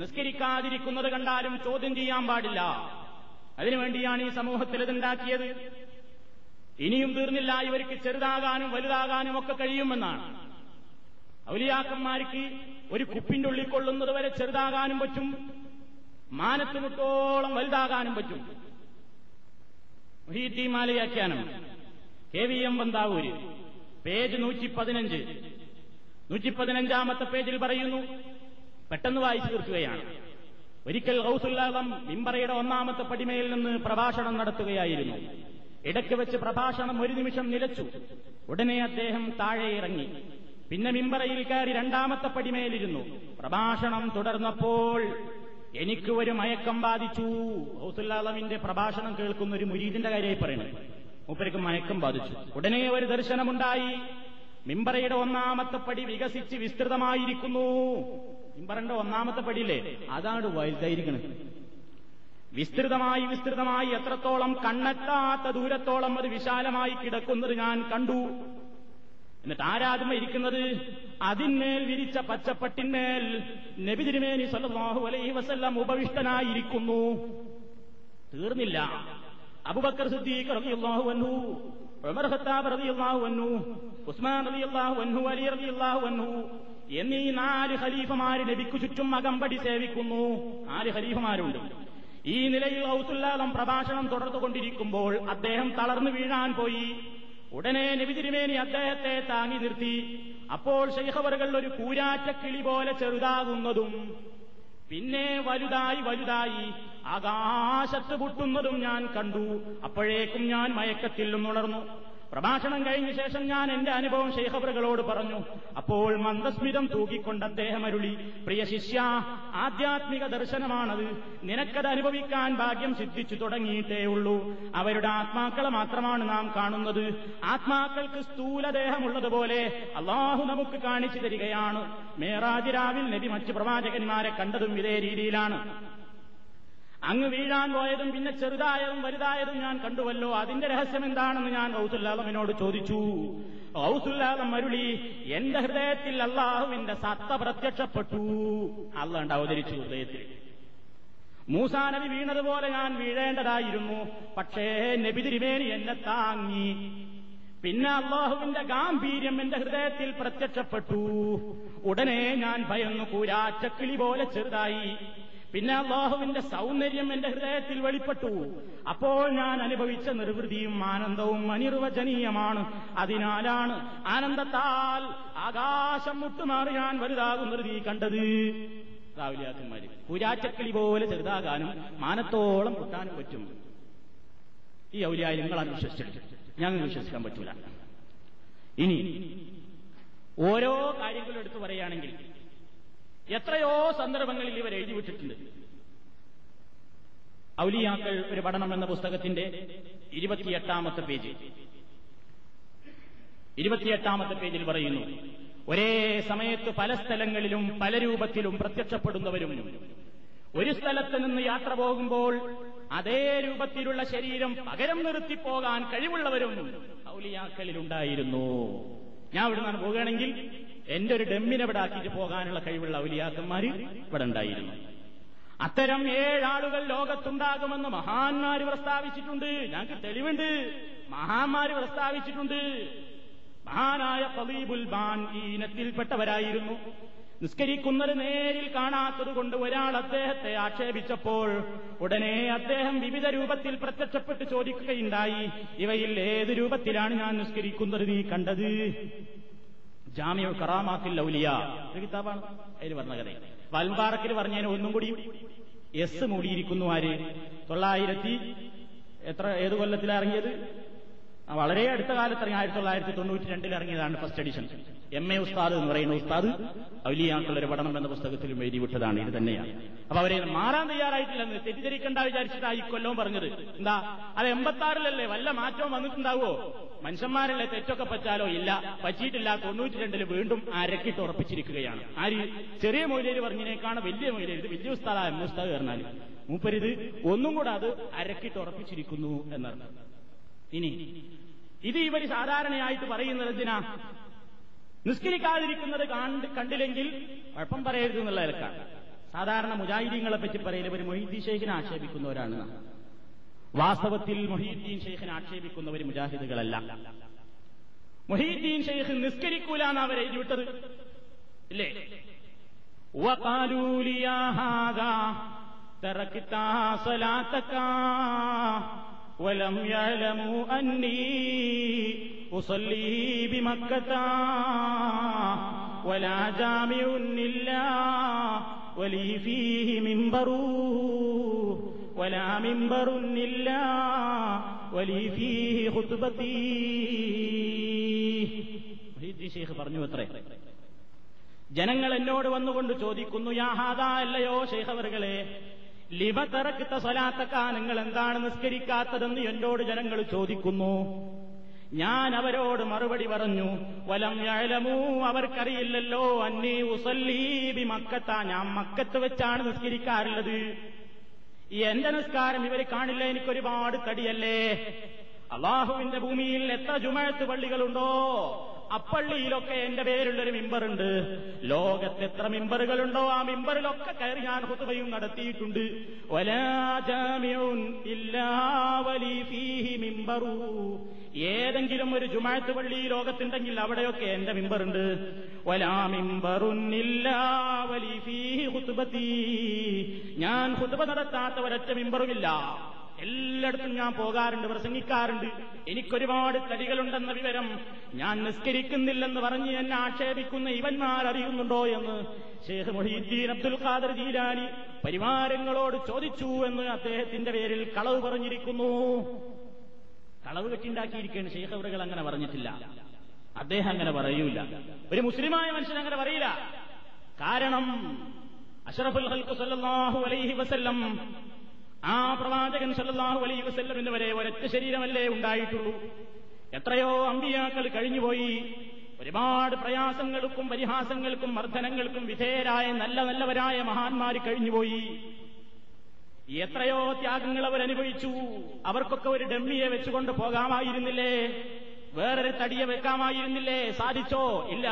നിസ്കരിക്കാതിരിക്കുന്നത് കണ്ടാലും ചോദ്യം ചെയ്യാൻ പാടില്ല. അതിനുവേണ്ടിയാണ് ഈ സമൂഹത്തിൽ ഇതുണ്ടാക്കിയത്. ഇനിയും തീർന്നില്ല ഇവർക്ക് ചെറുതാകാനും വലുതാകാനും ഒക്കെ കഴിയുമെന്നാണ്. ഔലിയാക്കന്മാർക്ക് ഒരു കുപ്പിന്റെ ഉള്ളിൽ കൊള്ളുന്നത് വരെ ചെറുതാകാനും പറ്റും മാനത്തിനുട്ടോളം വലുതാകാനും പറ്റും. മാലയാഖ്യാനം കെ വി എം ബന്താവൂര് പേജ് നൂറ്റി പതിനഞ്ച് നൂറ്റി പതിനഞ്ചാമത്തെ പേജിൽ പറയുന്നു പെട്ടെന്ന് വായിച്ചു തീർക്കുകയാണ്. ഒരിക്കൽ ഹൗസുല്ലാദം മിമ്പറയുടെ ഒന്നാമത്തെ പടിമയിൽ നിന്ന് പ്രഭാഷണം നടത്തുകയായിരുന്നു. ഇടയ്ക്ക് വെച്ച് പ്രഭാഷണം ഒരു നിമിഷം നിലച്ചു. ഉടനെ അദ്ദേഹം താഴെ ഇറങ്ങി. പിന്നെ മിമ്പറയിൽ കയറി രണ്ടാമത്തെ പടിമയിലിരുന്നു. പ്രഭാഷണം തുടർന്നപ്പോൾ എനിക്ക് ഒരു മയക്കം ബാധിച്ചു. ഹൗസുല്ലാദമിന്റെ പ്രഭാഷണം കേൾക്കുന്ന ഒരു മുരീദിന്റെ കാര്യമായി പറയുന്നത് മൂപ്പരക്ക് മയക്കം ബാധിച്ചു. ഉടനെ ഒരു ദർശനമുണ്ടായി. മിമ്പറയുടെ ഒന്നാമത്തെ പടി വികസിച്ച് വിസ്തൃതമായിരിക്കുന്നു. മിമ്പറിന്റെ ഒന്നാമത്തെ പടിയില്ലേ? അതാണ് വലുതായിരിക്കണത് വിസ്തൃതമായി വിസ്തൃതമായി എത്രത്തോളം കണ്ണെത്താത്ത ദൂരത്തോളം അത് വിശാലമായി കിടക്കുന്നത് ഞാൻ കണ്ടു. എന്നിട്ട് ആരാധന ഇരിക്കുന്നത്? അതിന്മേൽ വിരിച്ച പച്ചപ്പട്ടിന്മേൽ നബി തിരുമേനി അലൈഹി വസല്ലം ഉപവിഷ്ടനായിരിക്കുന്നു. തീർന്നില്ല. അബുബക്കർ സിദ്ദീഖ് അൻഹു ഉമർ ഖത്താബ് ഉസ്മാൻ റളിയല്ലാഹു വന്നു അലി റളിയല്ലാഹു അൻഹു എന്നീ നാല് ഖലീഫമാര് നബിക്കു ചുറ്റും അകമ്പടി സേവിക്കുന്നു. നാല് ഖലീഫമാരുണ്ട്. ഈ നിലയിൽ ഔസുല്ലാദം പ്രഭാഷണം തുടർന്നുകൊണ്ടിരിക്കുമ്പോൾ അദ്ദേഹം തളർന്നു വീഴാൻ പോയി. ഉടനെ നബി തിരുമേനി അദ്ദേഹത്തെ താങ്ങി നിർത്തി. അപ്പോൾ ശൈഖവറുകൾ ഒരു കൂരാറ്റക്കിളി പോലെ ചെറുതാകുന്നതും പിന്നെ വലുതായി വലുതായി ആകാശത്ത് പൊട്ടുന്നതും ഞാൻ കണ്ടു. അപ്പോഴേക്കും ഞാൻ മയക്കത്തിൽ നിന്നുണർന്നു. പ്രഭാഷണം കഴിഞ്ഞ ശേഷം ഞാൻ എന്റെ അനുഭവം ശേഖബറുകളോട് പറഞ്ഞു. അപ്പോൾ മന്ദസ്മിതം തൂക്കിക്കൊണ്ട് അദ്ദേഹം അരുളി പ്രിയ ശിഷ്യ ആധ്യാത്മിക ദർശനമാണത്. നിനക്കത് അനുഭവിക്കാൻ ഭാഗ്യം സിദ്ധിച്ചു തുടങ്ങിയിട്ടേ ഉള്ളൂ. അവരുടെ ആത്മാക്കളെ മാത്രമാണ് നാം കാണുന്നത്. ആത്മാക്കൾക്ക് സ്ഥൂലദേഹമുള്ളതുപോലെ അള്ളാഹു നമുക്ക് കാണിച്ചു തരികയാണ്. മേറാജിരാവിൽ നബി മറ്റു പ്രവാചകന്മാരെ കണ്ടതും ഇതേ രീതിയിലാണ്. അങ്ങ് വീഴാൻ പോയതും പിന്നെ ചെറുതായതും വലുതായതും ഞാൻ കണ്ടുവല്ലോ. അതിന്റെ രഹസ്യം എന്താണെന്ന് ഞാൻ ഔസുല്ലാലമിനോട് ചോദിച്ചു. ഔസുല്ലാലം മരുളി എന്റെ ഹൃദയത്തിൽ അള്ളാഹുവിന്റെ സത്ത പ്രത്യക്ഷപ്പെട്ടു. അള്ളാണ്ട് അവതരിച്ചു ഹൃദയത്തിൽ. മൂസാ നബി വീണതുപോലെ ഞാൻ വീഴേണ്ടതായിരുന്നു. പക്ഷേ നബി തിരുമേനി എന്നെ താങ്ങി. പിന്നെ അള്ളാഹുവിന്റെ ഗാംഭീര്യം എന്റെ ഹൃദയത്തിൽ പ്രത്യക്ഷപ്പെട്ടു. ഉടനെ ഞാൻ ഭയന്നു കൂരാച്ചക്കിളി പോലെ ചെറുതായി. പിന്നെ അള്ളാഹുവിന്റെ സൗന്ദര്യം എന്റെ ഹൃദയത്തിൽ വെളിപ്പെട്ടു. അപ്പോൾ ഞാൻ അനുഭവിച്ച നിർവൃതിയും ആനന്ദവും അനിർവചനീയമാണ്. അതിനാലാണ് ആനന്ദത്താൽ ആകാശം മുട്ടുമാറി ഞാൻ വലുതാകും നിർതി കണ്ടത്. രാവിലെയാക്കന്മാര് പൂരാച്ചക്കിളി പോലെ ചെറുതാകാനും മാനത്തോളം മുട്ടാനും പറ്റും. ഈ ഔലിയായി നിങ്ങളാണ് വിശ്വസിച്ചത്. ഞങ്ങൾ വിശ്വസിക്കാൻ പറ്റൂല. ഇനി ഓരോ കാര്യങ്ങളും എടുത്തു പറയുകയാണെങ്കിൽ എത്രയോ സന്ദർഭങ്ങളിൽ ഇവർ എഴുതി വിട്ടിട്ടുണ്ട്. ഔലിയാക്കൾ ഒരു പഠനം എന്ന പുസ്തകത്തിന്റെ ഇരുപത്തിയെട്ടാമത്തെ പേജ്. ഇരുപത്തിയെട്ടാമത്തെ പേജിൽ പറയുന്നു ഒരേ സമയത്ത് പല സ്ഥലങ്ങളിലും പല രൂപത്തിലും പ്രത്യക്ഷപ്പെടുന്നവരും ഒരു സ്ഥലത്ത് നിന്ന് യാത്ര പോകുമ്പോൾ അതേ രൂപത്തിലുള്ള ശരീരം പകരം നിർത്തിപ്പോകാൻ കഴിവുള്ളവരും ഔലിയാക്കളിലുണ്ടായിരുന്നു. ഞാൻ ഇവിടെ നിന്നാണ് പോകുകയാണെങ്കിൽ എന്റെ ഒരു ഡെമ്മിനെ ഇവിടെ ആക്കിയിട്ട് പോകാനുള്ള കഴിവുള്ള ഔലിയാക്കന്മാർ ഇവിടെ ഉണ്ടായിരുന്നു. അത്തരം ഏഴാളുകൾ ലോകത്തുണ്ടാകുമെന്ന് മഹാന്മാര് പ്രസ്താവിച്ചിട്ടുണ്ട്. ഞങ്ങൾക്ക് തെളിവുണ്ട്. മഹാന്മാര് പ്രസ്താവിച്ചിട്ടുണ്ട്. മഹാനായ കബീബുൽ ബാൻ ഈ ഇനത്തിൽപ്പെട്ടവരായിരുന്നു. നിസ്കരിക്കുന്നത് നേരിൽ കാണാത്തത് കൊണ്ട് ഒരാൾ അദ്ദേഹത്തെ ആക്ഷേപിച്ചപ്പോൾ ഉടനെ അദ്ദേഹം വിവിധ രൂപത്തിൽ പ്രത്യക്ഷപ്പെട്ട് ചോദിക്കുകയുണ്ടായി. ഇവയിൽ ഏത് രൂപത്തിലാണ് ഞാൻ നിസ്കരിക്കുന്നത് നീ കണ്ടത്? ജാമ്യ കറാമാത്തിൽ ലൗലിയ ഒരു കിതാബാണ് അതിൽ പറഞ്ഞ കഥ. വൽബാറക്കിൽ പറഞ്ഞതിന് ഒന്നും കൂടി എസ് മൂടിയിരിക്കുന്നു ആര്? തൊള്ളായിരത്തി എത്ര ഏത് കൊല്ലത്തിലാണ് ഇറങ്ങിയത്? വളരെ അടുത്ത കാലത്ത് ഇറങ്ങി ആയിരത്തി തൊള്ളായിരത്തി തൊണ്ണൂറ്റി രണ്ടിൽ ഇറങ്ങിയതാണ് ഫസ്റ്റ് എഡിഷൻ എം എ ഉസ്താദ് എന്ന് പറയുന്ന ഉസ്താദ് ഔലിയാക്കളുടെ പഠനം എന്ന പുസ്തകത്തിലും എഴുതി വിട്ടതാണ്. ഇത് തന്നെയാണ്. അപ്പൊ അവരെ മാറാൻ തയ്യാറായിട്ടില്ലെന്ന് തെറ്റിദ്ധരിക്കണ്ട വിചാരിച്ചിട്ടാണ് ഈ കൊല്ലവും പറഞ്ഞത്. എന്താ? അത് എൺപത്തി വല്ല മാറ്റവും വന്നിട്ടുണ്ടാവോ? മനുഷ്യന്മാരല്ലേ? തെറ്റൊക്കെ പറ്റാലോ? ഇല്ല. പറ്റിയിട്ടില്ല. തൊണ്ണൂറ്റി രണ്ടിൽ വീണ്ടും അരക്കിട്ട് ഉറപ്പിച്ചിരിക്കുകയാണ്. ആര്? ചെറിയ മൊയിലേര് പറഞ്ഞതിനേക്കാണ് വലിയ മൊയിലേര് ഇത് വലിയ ഉസ്താദാ എം ഉസ്താദ് കയറിനാൽ മൂപ്പരിത് ഒന്നും കൂടെ അത് അരക്കിട്ട് ഉറപ്പിച്ചിരിക്കുന്നു എന്നർത്ഥം ഇനി ഇത് ഇവർ സാധാരണയായിട്ട് പറയുന്നത് എന്തിനാ നിസ്കരിക്കാതിരിക്കുന്നത് കാണ്ട് കണ്ടില്ലെങ്കിൽ കുഴപ്പം പറയരുത് എന്നുള്ള നിലക്കാണ് സാധാരണ മുജാഹിദീങ്ങളെ പറ്റി പറയൽ ഇവർ മൊഹീദ്ദീൻ ഷെയ്ഖിനെ ആക്ഷേപിക്കുന്നവരാണ് വാസ്തവത്തിൽ മൊഹീദ്ദീൻ ഷെയ്ഖിനെ ആക്ഷേപിക്കുന്നവർ മുജാഹിദുകളല്ല മൊഹീദ്ദീൻ ഷെയ്ഖ് നിസ്കരിക്കൂല എന്ന് അവരെ എഴുതി വിട്ടത് ഇല്ലേ وقالوا لي يا هذا تركت صلاتك ولم يعلموا أني أصلي بمكة ولا جامع إلا ولي فيه منبر ولا منبر إلا ولي فيه خطبتي മൊഹീദ്ദീൻ ഷെയ്ഖ് പറഞ്ഞു അത്രേ ജനങ്ങൾ എന്നോട് വന്നുകൊണ്ട് ചോദിക്കുന്നു യാഹാദ അല്ലയോ ശേഖവറുകളെ ലിബ തിറക്കിത്ത സ്വലാത്തക്ക നിങ്ങൾ എന്താണ് നിസ്കരിക്കാത്തതെന്ന് എന്നോട് ജനങ്ങൾ ചോദിക്കുന്നു. ഞാൻ അവരോട് മറുപടി പറഞ്ഞു വലം യഴലമൂ അവർക്കറിയില്ലല്ലോ അന്നീ ഉസല്ലീബി മക്കത്ത. ഞാൻ മക്കത്ത് വെച്ചാണ് നിസ്കരിക്കാറുള്ളത്. എന്റെ നിസ്കാരം ഇവർ കാണില്ല എനിക്കൊരുപാട് തടിയല്ലേ? അള്ളാഹുവിന്റെ ഭൂമിയിൽ എത്ര ജുമഴത്ത് പള്ളികളുണ്ടോ? അപ്പള്ളിയിലൊക്കെ എന്റെ പേരുള്ളൊരു മിമ്പറുണ്ട്. ലോകത്ത് എത്ര മിമ്പറുകളുണ്ടോ ആ മിമ്പറിലൊക്കെ കയറി ഞാൻ ഹുതുബയും നടത്തിയിട്ടുണ്ട്. മിമ്പറു. ഏതെങ്കിലും ഒരു ജുമാഴത്ത് പള്ളി ലോകത്തുണ്ടെങ്കിൽ അവിടെയൊക്കെ എന്റെ മിമ്പറുണ്ട്. ഫീഹി ഹുതുബത്തി ഞാൻ ഹുതുബ നടത്താത്ത ഒരൊറ്റ മിമ്പറുമില്ല. എല്ലായിടത്തും ഞാൻ പോകാറുണ്ട് പ്രസംഗിക്കാറുണ്ട്. എനിക്കൊരുപാട് തടികളുണ്ടെന്ന വിവരം ഞാൻ നിസ്കരിക്കുന്നില്ലെന്ന് പറഞ്ഞ് എന്നെ ആക്ഷേപിക്കുന്ന ഇവന്മാർ അറിയുന്നുണ്ടോ എന്ന് ഷേഖ് മൊഹീദ്ദീൻ അബ്ദുൽ ഖാദർ ജീലാനി പരിവാരങ്ങളോട് ചോദിച്ചു എന്ന് അദ്ദേഹത്തിന്റെ പേരിൽ കളവ് പറഞ്ഞിരിക്കുന്നു. കളവ് കെട്ടിണ്ടാക്കിയിരിക്കുകയാണ് ഷെയ്ഖ് അവറുകൾ അങ്ങനെ പറഞ്ഞിട്ടില്ല. അദ്ദേഹം അങ്ങനെ പറയൂല. ഒരു മുസ്ലിമായ മനുഷ്യൻ അങ്ങനെ പറയില്ല. കാരണം അഷറഫുൽ ഹൽക്കു സല്ലല്ലാഹു അലൈഹി വസല്ലം ആ പ്രവാചകൻ സല്ലാഹു അലൈഹി വസല്ലമിന് വരെ ഒരൊറ്റ ശരീരമല്ലേ ഉണ്ടായിട്ടുള്ളൂ. എത്രയോ അമ്പിയാക്കൾ കഴിഞ്ഞുപോയി. ഒരുപാട് പ്രയാസങ്ങൾക്കും പരിഹാസങ്ങൾക്കും മർദ്ദനങ്ങൾക്കും വിധേയരായ നല്ല നല്ലവരായ മഹാന്മാർ കഴിഞ്ഞുപോയി. എത്രയോ ത്യാഗങ്ങൾ അവരനുഭവിച്ചു അവർക്കൊക്കെ ഒരു ഡമ്മിയെ വെച്ചുകൊണ്ട് പോകാമായിരുന്നില്ലേ? വേറൊരു തടിയെ വെക്കാമായിരുന്നില്ലേ? സാധിച്ചോ? ഇല്ല.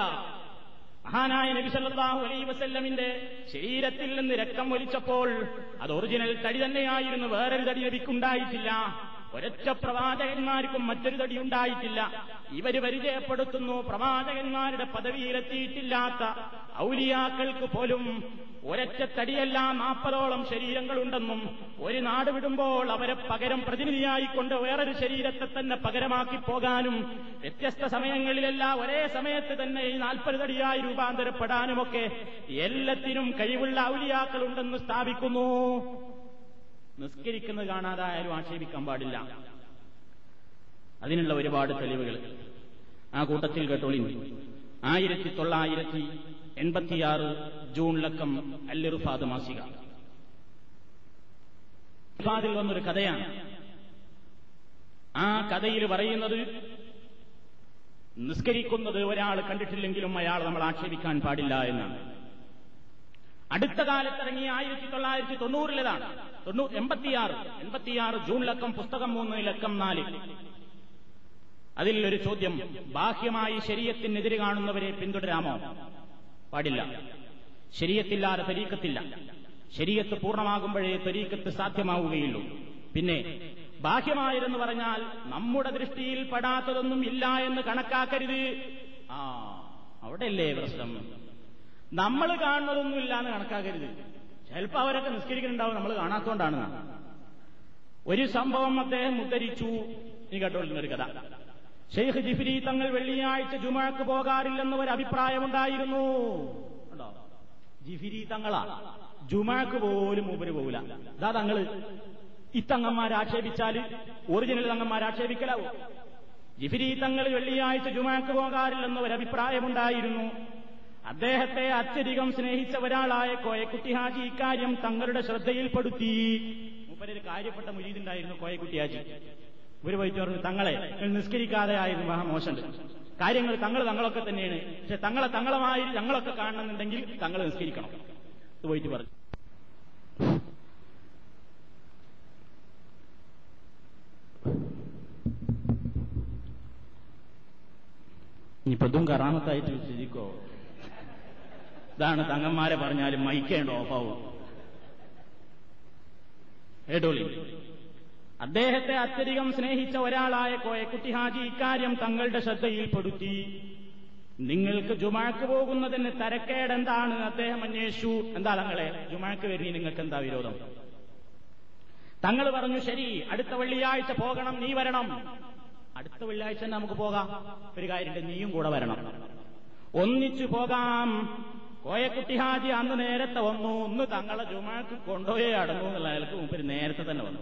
മഹാനായ നബി സല്ലല്ലാഹു അലൈഹി വസല്ലമിന്റെ ശരീരത്തിൽ നിന്ന് രക്തം ഒലിച്ചപ്പോൾ അത് ഒറിജിനൽ തടി തന്നെയായിരുന്നു. വേറൊരു തടി നബിക്കുണ്ടായിട്ടില്ല ഒരൊറ്റ പ്രവാചകന്മാർക്കും മറ്റൊരു തടി ഉണ്ടായിട്ടില്ല. ഇവർ പരിചയപ്പെടുത്തുന്നു പ്രവാചകന്മാരുടെ പദവിയിലെത്തിയിട്ടില്ലാത്ത ഔലിയാക്കൾക്ക് പോലും ഒരൊറ്റ തടിയല്ല നാൽപ്പതോളം ശരീരങ്ങളുണ്ടെന്നും ഒരു നാട് വിടുമ്പോൾ അവരെ പകരം പ്രതിനിധിയായിക്കൊണ്ട് വേറൊരു ശരീരത്തെ തന്നെ പകരമാക്കി പോകാനും വ്യത്യസ്ത സമയങ്ങളിലല്ല ഒരേ സമയത്ത് തന്നെ ഈ നാൽപ്പത് തടിയായി രൂപാന്തരപ്പെടാനുമൊക്കെ എല്ലാത്തിനും കഴിവുള്ള ഔലിയാക്കളുണ്ടെന്ന് സ്ഥാപിക്കുന്നു. നിസ്കരിക്കുന്നത് കാണാതായാലും ആക്ഷേപിക്കാൻ പാടില്ല. അതിനുള്ള ഒരുപാട് തെളിവുകൾ. ആ കൂട്ടത്തിൽ കേട്ടോളി ആയിരത്തി തൊള്ളായിരത്തി എൺപത്തിയാറ് ജൂണിലക്കം ലക്കം അല്ലിറുഫാദ് മാസിക. ഇർഫാദിൽ വന്നൊരു കഥയാണ്. ആ കഥയിൽ പറയുന്നത് നിസ്കരിക്കുന്നത് ഒരാൾ കണ്ടിട്ടില്ലെങ്കിലും അയാൾ നമ്മൾ ആക്ഷേപിക്കാൻ പാടില്ല എന്നാണ്. അടുത്ത കാലത്തിറങ്ങിയ ആയിരത്തി തൊള്ളായിരത്തി തൊണ്ണൂറിലേതാണ് തൊണ്ണൂ എൺപത്തിയാറ് എൺപത്തിയാറ് ജൂൺ ലക്കം പുസ്തകം മൂന്ന് ലക്കം നാല്. അതിൽ ഒരു ചോദ്യം ബാഹ്യമായി ശരീരത്തിനെതിരെ കാണുന്നവരെ പിന്തുടരാമോ? പാടില്ല. ശരീരത്തില്ലാതെ തരീക്കത്തില്ല. ശരീരത്ത് പൂർണമാകുമ്പോഴേ തരീക്കത്ത് സാധ്യമാവുകയുള്ളൂ. പിന്നെ ബാഹ്യമായിരുന്നു പറഞ്ഞാൽ നമ്മുടെ ദൃഷ്ടിയിൽ പെടാത്തതൊന്നും ഇല്ല എന്ന് കണക്കാക്കരുത്. ആ അവിടെയല്ലേ പ്രശ്നം? നമ്മൾ കാണുന്നതൊന്നുമില്ല എന്ന് കണക്കാക്കരുത്. ചിലപ്പോ അവരൊക്കെ നിസ്കരിക്കുന്നുണ്ടാവും നമ്മൾ കാണാത്തോണ്ടാണ്. ഒരു സംഭവം അദ്ദേഹം ഉദ്ധരിച്ചു. ഈ കേട്ടോളുന്ന ഒരു കഥ. ഷെയ്ഖ് ജിഫിരി തങ്ങൾ വെള്ളിയാഴ്ച ജുമാക്ക് പോകാറില്ലെന്ന് ഒരു അഭിപ്രായമുണ്ടായിരുന്നു. ഉണ്ടോ ജിഫിരി തങ്ങളാ. ജുമാക്ക് പോലും മൂപ്പര് പോകില്ല ഇതാ തങ്ങൾ. ഇത്തങ്ങന്മാരാക്ഷേപിച്ചാൽ ഒറിജിനൽ തങ്ങന്മാരാക്ഷേപിക്കലാവും ജിഫിരി തങ്ങൾ വെള്ളിയാഴ്ച ജുമാക്ക് പോകാറില്ലെന്ന് ഒരു അഭിപ്രായമുണ്ടായിരുന്നു. അദ്ദേഹത്തെ അത്യധികം സ്നേഹിച്ച ഒരാളായ കോയക്കുട്ടി ഹാജി ഇക്കാര്യം തങ്ങളുടെ ശ്രദ്ധയിൽപ്പെടുത്തി. മൂപ്പരൊരു കാര്യപ്പെട്ട മുരീതുണ്ടായിരുന്നു കോയക്കുട്ടി ഹാജി. ഒരു പോയിട്ട് പറഞ്ഞു തങ്ങളെ നിസ്കരിക്കാതെ ആയിരുന്നു മഹാമോശം കാര്യങ്ങൾ തങ്ങൾ തങ്ങളൊക്കെ തന്നെയാണ്. പക്ഷെ തങ്ങളെ തങ്ങളമായി ഞങ്ങളൊക്കെ കാണണമെന്നുണ്ടെങ്കിൽ തങ്ങൾ നിസ്കരിക്കണം. ഇത് പോയിട്ട് പറഞ്ഞു ഇനിയിപ്പോ ഇതും കറാമത്തായിട്ട് ഇതാണ് തങ്ങന്മാരെ പറഞ്ഞാലും മൈക്കേണ്ട ഓഫാവും. കേട്ടോളി. അദ്ദേഹത്തെ അത്യധികം സ്നേഹിച്ച ഒരാളായ കോയക്കുട്ടി ഹാജി ഇക്കാര്യം തങ്ങളുടെ ശ്രദ്ധയിൽപ്പെടുത്തി നിങ്ങൾക്ക് ജുമാക്ക് പോകുന്നതിന് തരക്കേടെന്താണ്? അദ്ദേഹം അന്വേഷിച്ചു. എന്താ തങ്ങളെ? ജുമാക്ക് വരി നിങ്ങൾക്ക് എന്താ വിരോധം? തങ്ങൾ പറഞ്ഞു ശരി അടുത്ത വെള്ളിയാഴ്ച പോകണം നീ വരണം. അടുത്ത വെള്ളിയാഴ്ച തന്നെ നമുക്ക് പോകാം. ഒരു കാര്യമുണ്ട് നീയും കൂടെ വരണം. ഒന്നിച്ചു പോകാം. കോയക്കുട്ടി ഹാജി അന്ന് നേരത്തെ വന്നു. ഒന്ന് തങ്ങളെ ജുമാക്ക് കൊണ്ടുപോയേ അടങ്ങൂ എന്നുള്ള അയാൾക്ക് മുമ്പിൽ നേരത്തെ തന്നെ വന്നു.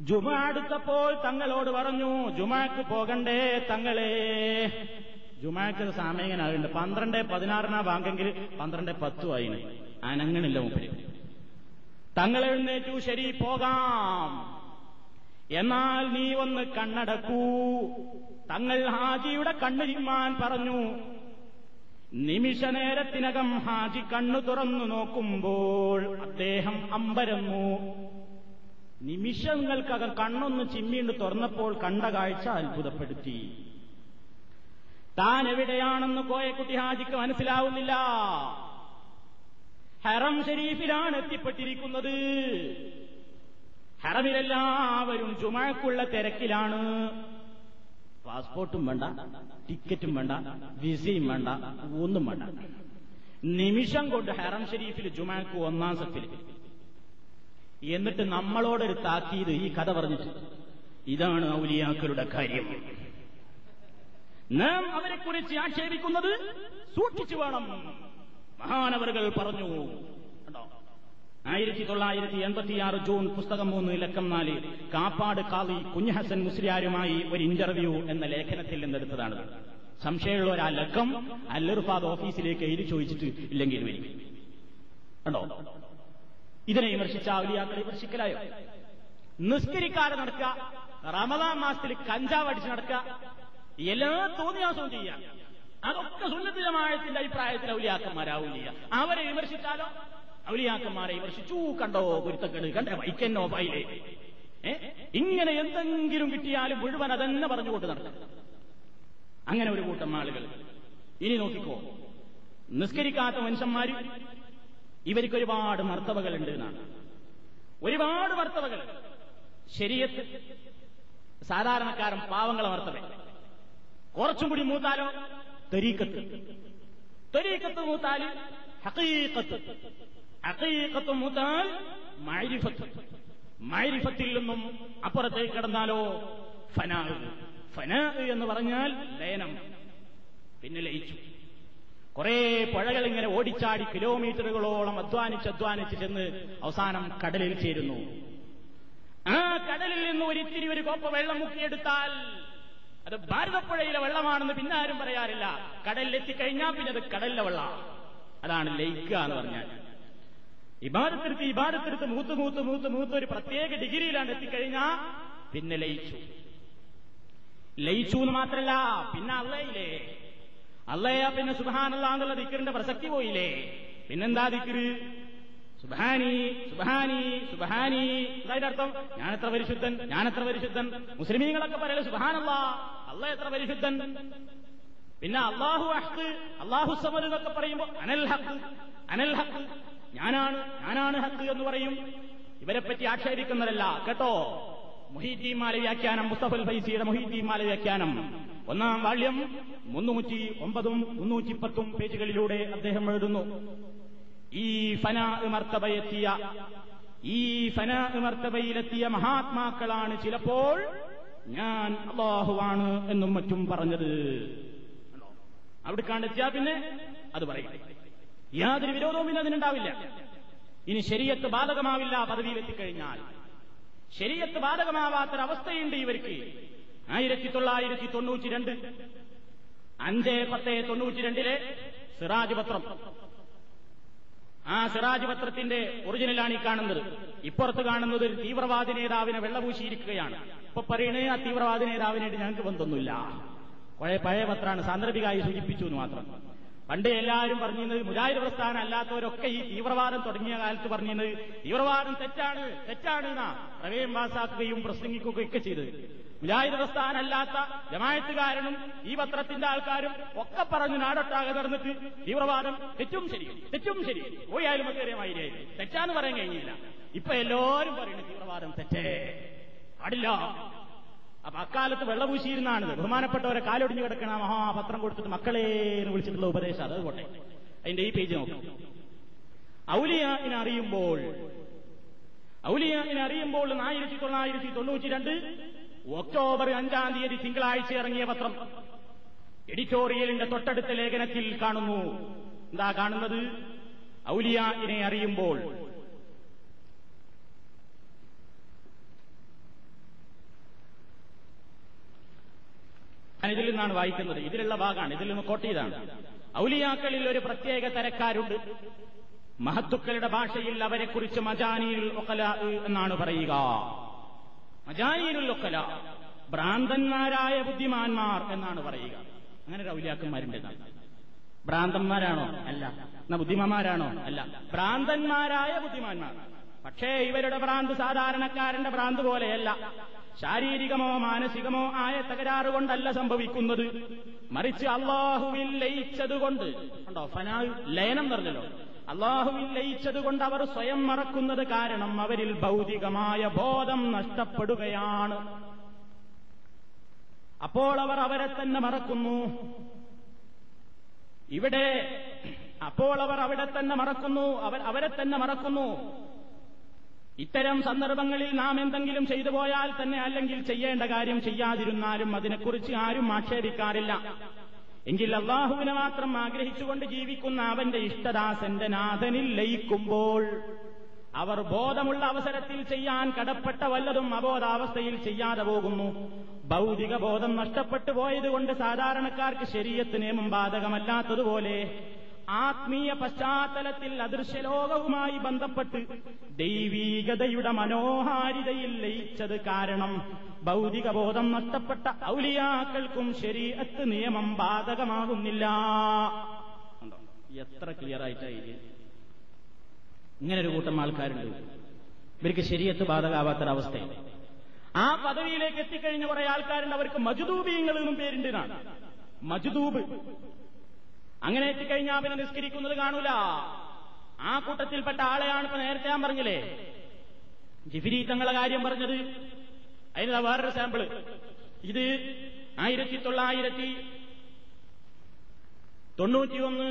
ജുമ അടുത്തപ്പോൾ തങ്ങളോട് പറഞ്ഞു ജുമാക്ക് പോകണ്ടേ തങ്ങളെ. ജുമാക്ക് സാമയങ്ങനാകുന്നുണ്ട് പന്ത്രണ്ട് പതിനാറിനാ ബാങ്കെങ്കിൽ പന്ത്രണ്ട് പത്തു ആയിന്. അനങ്ങണില്ല മുമ്പിൽ. തങ്ങൾ എഴുന്നേറ്റു ശരി പോകാം. എന്നാൽ നീ ഒന്ന് കണ്ണടക്കൂ. തങ്ങൾ ഹാജിയുടെ കണ്ണു പറഞ്ഞു. നിമിഷ നേരത്തിനകം ഹാജി കണ്ണു തുറന്നു നോക്കുമ്പോൾ അദ്ദേഹം അമ്പരന്നു. നിമിഷങ്ങൾക്കകം കണ്ണൊന്ന് ചിമ്മിണ്ട് തുറന്നപ്പോൾ കണ്ട കാഴ്ച അത്ഭുതപ്പെടുത്തി. താൻ എവിടെയാണെന്ന് കോയക്കുട്ടി ഹാജിക്ക് മനസ്സിലാവുന്നില്ല. ഹറം ഷരീഫിലാണ് എത്തിപ്പെട്ടിരിക്കുന്നത്. ഹറമിലെല്ലാവരും ചുമക്കുള്ള തിരക്കിലാണ്. പാസ്പോർട്ടും വേണ്ട ടിക്കറ്റും വേണ്ട വിസയും വേണ്ട ഒന്നും വേണ്ട. നിമിഷം കൊണ്ട് ഹറം ഷരീഫിൽ ജുമാക്ക് ഒന്നാം സഫിൽ എന്നിട്ട് നമ്മളോടൊരു താക്കീത് ഈ കഥ പറഞ്ഞിട്ട്. ഇതാണ് ഔലിയാക്കളുടെ കാര്യം. നാം അവരെക്കുറിച്ച് ആക്ഷേപിക്കുന്നത് സൂക്ഷിച്ചു വേണം. മഹാനവറുകൾ പറഞ്ഞു ആയിരത്തി തൊള്ളായിരത്തി എൺപത്തിയാറ് ജൂൺ പുസ്തകം മൂന്ന് ലക്കം നാല് കാപ്പാട് കാളി കുഞ്ഞഹസൻ മുസ്ലിയാരുമായി ഒരു ഇന്റർവ്യൂ എന്ന ലേഖനത്തിൽ നിന്നെടുത്തതാണ് സംശയമുള്ള ആ ലക്കം അല്ലറുഫാദ് ഓഫീസിലേക്ക് എഴുതി ചോദിച്ചിട്ട് ഇല്ലെങ്കിൽ വരും. കണ്ടോ? ഇതിനെ വിമർശിച്ച ഔലിയാക്കളെ വിമർശിക്കലായോ? നിസ്കരിക്കാതെ നടക്കുക റമദാൻ മാസത്തിൽ കഞ്ചാവ് അടിച്ച് നടക്കുക എല്ലാ തോന്നിയാസവും ചെയ്യാം അതൊക്കെ സുന്നത്തിലമായത്തിന്റെ അഭിപ്രായത്തിൽ ഔലിയാക്കന്മാരാവില്ല അവരെ വിമർശിച്ചാലോ? ഔലിയാക്കന്മാരെ വിമർശിച്ചു കണ്ടോ ഗുരുത്തക്കേട് കണ്ടേ? വൈക്കന്നോ പായിലേ ഇങ്ങനെ എന്തെങ്കിലും കിട്ടിയാലും മുഴുവൻ അതെന്നെ പറഞ്ഞുകൊണ്ട് നടക്കും. അങ്ങനെ ഒരു കൂട്ടം ആളുകൾ. ഇനി നോക്കിക്കോ. നിസ്കരിക്കാത്ത മനുഷ്യന്മാര് ഇവർക്ക് ഒരുപാട് മർത്തവകളുണ്ട് എന്നാണ്. ഒരുപാട് മർത്തവകൾ ശരീരത്ത് സാധാരണക്കാരൻ പാവങ്ങളെ മർത്തവ കുറച്ചും കൂടി മൂത്താലോ? തെരീക്കത്ത് തെരീക്കത്ത് മൂത്താൽ ഹക്കീക്കത്ത് മൈരിഫത്തിൽ നിന്നും അപ്പുറത്തേക്ക് കിടന്നാലോ? ഫനാ ഫനാ എന്ന് പറഞ്ഞാൽ ലയനം. പിന്നെ ലയിച്ചു. കുറെ പുഴകൾ ഇങ്ങനെ ഓടിച്ചാടി കിലോമീറ്ററുകളോളം അധ്വാനിച്ച് അധ്വാനിച്ച് ചെന്ന് അവസാനം കടലിൽ ചേരുന്നു. ആ കടലിൽ നിന്ന് ഒരിത്തിരി ഒരു കോപ്പ വെള്ളം മുക്കിയെടുത്താൽ അത് ഭാരതപ്പുഴയിലെ വെള്ളമാണെന്ന് പിന്നെ ആരും പറയാറില്ല. കടലിലെത്തിക്കഴിഞ്ഞാൽ പിന്നെ അത് കടലിലെ വെള്ളം. അതാണ് ലയിക്കുക എന്ന് പറഞ്ഞാൽ. ഇബാരത്തെടുത്ത് ഇബാദത്തെടുത്ത് മൂത്ത് മൂത്ത് മൂത്ത് മൂത്ത് ഒരു പ്രത്യേക ഡിഗ്രിയിലാണ് എത്തിക്കഴിഞ്ഞാൽ പിന്നെ ലയിച്ചു. ലയിച്ചു എന്ന് മാത്രല്ല പിന്നെ അള്ളയില്ലേ? അള്ളയാ പിന്നെ സുബാനല്ല എന്നുള്ള ദിക്കറിന്റെ പ്രസക്തി പോയില്ലേ? പിന്നെന്താ ദിക്കറ് സുബാനി സുബാനി സുബാനി അതായത് അർത്ഥം ഞാൻ എത്ര പരിശുദ്ധൻ ഞാൻ എത്ര പരിശുദ്ധൻ. മുസ്ലിമീങ്ങളൊക്കെ പറയൽ സുബാനല്ല അള്ള എത്ര പരിശുദ്ധൻ? പിന്നെ അള്ളാഹു അഹ്ദ് അള്ളാഹു സമദ് എന്നൊക്കെ പറയുമ്പോൾ അനൽ ഹക്ക് അനൽ ഹക്ക് ഞാനാണ് ഞാനാണ് ഹക്ക് എന്ന് പറയും. ഇവരെ പറ്റി ആക്ഷേപിക്കുന്നതല്ല. കേട്ടോ? മൊഹീദ്ദീൻ മാല വ്യാഖ്യാനം മുസ്തഫൽ ഫൈസിയുടെ മൊഹീദ്ദീൻ മാല വ്യാഖ്യാനം. ഒന്നാം വാള്യം മുന്നൂറ്റി ഒമ്പതും മുന്നൂറ്റി പത്തും പേജുകളിലൂടെ അദ്ദേഹം എഴുതുന്നു. ഈ ഫന മർത്തബയെത്തിയ ഈ ഫന മർത്തബയിലെത്തിയ മഹാത്മാക്കളാണ് ചിലപ്പോൾ ഞാൻ അള്ളാഹുവാണ് എന്നും മറ്റും പറഞ്ഞത്. അവിടെ കാണെത്തിയാ പിന്നെ അത് പറയും. യാതൊരു വിരോധവും ഇന്ന് അതിനുണ്ടാവില്ല ഇനി ശരീരത്ത് ബാധകമാവില്ല പദവിയിലെത്തിക്കഴിഞ്ഞാൽ ശരീരത്ത് ബാധകമാവാത്തൊരവസ്ഥയുണ്ട് ഇവർക്ക്. ആയിരത്തി തൊള്ളായിരത്തി തൊണ്ണൂറ്റി രണ്ട് അഞ്ച് പത്ത് തൊണ്ണൂറ്റി രണ്ടിലെ സിറാജ് പത്രം. ആ സിറാജ് പത്രത്തിന്റെ ഒറിജിനലാണ് ഈ കാണുന്നത്. ഇപ്പുറത്ത് കാണുന്നത് ഒരു തീവ്രവാദി നേതാവിനെ വെള്ളപൂശിയിരിക്കുകയാണ്. ഇപ്പൊ പറയണേ ആ തീവ്രവാദി നേതാവിനായിട്ട് ഞങ്ങൾക്ക് ബന്ധമൊന്നുമില്ല. പഴയ പഴയ പത്രമാണ്. സാന്ദർഭികമായി സൂചിപ്പിച്ചു എന്ന് മാത്രം. പണ്ട് എല്ലാവരും പറഞ്ഞിരുന്നത് മുജാഹിദ് പ്രസ്ഥാനം അല്ലാത്തവരൊക്കെ ഈ തീവ്രവാദം തുടങ്ങിയ കാലത്ത് പറഞ്ഞിരുന്നത് തീവ്രവാദം തെറ്റാണ് തെറ്റാണ് എന്നാ പ്രമേയം പാസാക്കുകയും പ്രസംഗിക്കുകയും ഒക്കെ ചെയ്തത്. മുജാഹിദ് പ്രസ്ഥാനം അല്ലാത്ത ജമായത്തുകാരനും ഈ പത്രത്തിന്റെ ആൾക്കാരും ഒക്കെ പറഞ്ഞു നാടൊട്ടാകെ നടന്നിട്ട് തീവ്രവാദം തെറ്റും ശരിയും തെറ്റും ശരിയും പോയാലും ഒക്കേറിയമായിരിക്കും തെറ്റാന്ന് പറയാൻ കഴിഞ്ഞില്ല. ഇപ്പൊ എല്ലാവരും പറയുന്നു തീവ്രവാദം തെറ്റേ. പാടില്ല. അപ്പൊ അക്കാലത്ത് വെള്ളപൂശിയിരുന്നാണ് ബഹുമാനപ്പെട്ടവരെ കാലൊടിഞ്ഞു കിടക്കണ മഹാപത്രം കൊടുത്തിട്ട് മക്കളെ എന്ന് വിളിച്ചിട്ടുള്ള ഉപദേശം അത് അതിന്റെ ഈ പേജ് നോക്കാം. ഔലിയാനെ അറിയുമ്പോൾ ഔലിയാനെ അറിയുമ്പോൾ ആയിരത്തി തൊള്ളായിരത്തി തൊണ്ണൂറ്റി രണ്ട് ഒക്ടോബർ അഞ്ചാം തീയതി തിങ്കളാഴ്ച ഇറങ്ങിയ പത്രം. എഡിറ്റോറിയലിന്റെ തൊട്ടടുത്ത ലേഖനത്തിൽ കാണുന്നു. എന്താ കാണുന്നത്? ഔലിയാനെ അറിയുമ്പോൾ ഞാൻ ഇതിൽ നിന്നാണ് വായിക്കുന്നത്. ഇതിലുള്ള ഭാഗമാണ്. ഇതിൽ നിന്ന് കോട്ടിയതാണ് ഔലിയാക്കളിൽ ഒരു പ്രത്യേക തരക്കാരുണ്ട്. മഹത്തുക്കളുടെ ഭാഷയിൽ അവരെക്കുറിച്ച് മജാനിയിൽ ഒക്കല എന്നാണ് പറയുക. മജാനിയിൽ ഒക്കല ഭ്രാന്തന്മാരായ ബുദ്ധിമാന്മാർ എന്നാണ് പറയുക. അങ്ങനെ ഒരു ഔലിയാക്കന്മാരുണ്ട് ഭ്രാന്തന്മാരാണോ? അല്ല. എന്നാ ബുദ്ധിമാന്മാരാണോ? അല്ല. ഭ്രാന്തന്മാരായ ബുദ്ധിമാന്മാർ. പക്ഷേ ഇവരുടെ ഭ്രാന്ത് സാധാരണക്കാരന്റെ ഭ്രാന്ത് പോലെയല്ല. ശാരീരികമോ മാനസികമോ ആയ തകരാറ് കൊണ്ടല്ല സംഭവിക്കുന്നത്. മറിച്ച് അള്ളാഹുവിൽ ലയിച്ചതുകൊണ്ട് ഉണ്ടോ ഫനാ ലയനം പറഞ്ഞല്ലോ അള്ളാഹുവിൽ ലയിച്ചതുകൊണ്ട് അവർ സ്വയം മറക്കുന്നത് കാരണം അവരിൽ ഭൗതികമായ ബോധം നഷ്ടപ്പെടുകയാണ്. അപ്പോൾ അവർ അവരെ തന്നെ മറക്കുന്നു. ഇവിടെ അപ്പോൾ അവർ അവിടെ തന്നെ മറക്കുന്നു അവർ അവരെ തന്നെ മറക്കുന്നു. ഇത്തരം സന്ദർഭങ്ങളിൽ നാം എന്തെങ്കിലും ചെയ്തു പോയാൽ തന്നെ അല്ലെങ്കിൽ ചെയ്യേണ്ട കാര്യം ചെയ്യാതിരുന്നാലും അതിനെക്കുറിച്ച് ആരും ആക്ഷേപിക്കാറില്ല. എങ്കിൽ അള്ളാഹുവിനെ മാത്രം ആഗ്രഹിച്ചുകൊണ്ട് ജീവിക്കുന്ന അവന്റെ ഇഷ്ടദാസന്റെ നാഥനിൽ ലയിക്കുമ്പോൾ അവർ ബോധമുള്ള അവസരത്തിൽ ചെയ്യാൻ കടപ്പെട്ട വല്ലതും അബോധാവസ്ഥയിൽ ചെയ്യാതെ പോകുന്നു. ഭൗതിക ബോധം നഷ്ടപ്പെട്ടു പോയതുകൊണ്ട് സാധാരണക്കാർക്ക് ശരീരത്ത് നിയമം ബാധകമല്ലാത്തതുപോലെ ആത്മീയ പശ്ചാത്തലത്തിൽ അദൃശ്യലോകവുമായി ബന്ധപ്പെട്ട് ദൈവീകതയുടെ മനോഹാരിതയിൽ ലയിച്ചത് കാരണം ഭൗതിക ബോധം നഷ്ടപ്പെട്ട ഔലിയാക്കൾക്കും ശരീരത്ത് നിയമം ബാധകമാകുന്നില്ല. എത്ര ക്ലിയർ ആയിട്ടായി ഇങ്ങനെ ഒരു കൂട്ടം ആൾക്കാരുണ്ട്. ഇവർക്ക് ശരീരത്ത് ബാധകാവാത്തൊരവസ്ഥയാണ് ആ പദവിയിലേക്ക് എത്തിക്കഴിഞ്ഞ കുറെ ആൾക്കാരുണ്ട്. അവർക്ക് മജുദൂബീങ്ങൾ എന്നും പേരുണ്ട് മജുദൂബ്. അങ്ങനെ എത്തിക്കഴിഞ്ഞാൽ പിന്നെ നിസ്കരിക്കുന്നത് കാണൂല. ആ കൂട്ടത്തിൽപ്പെട്ട ആളെയാണ് ഇപ്പൊ നേരത്തെ ഞാൻ പറഞ്ഞില്ലേ? ജിഫിരി തങ്ങളെ കാര്യം പറഞ്ഞത്. അതിന് വേറൊരു സാമ്പിൾ ഇത് ആയിരത്തി തൊള്ളായിരത്തി തൊണ്ണൂറ്റിയൊന്ന്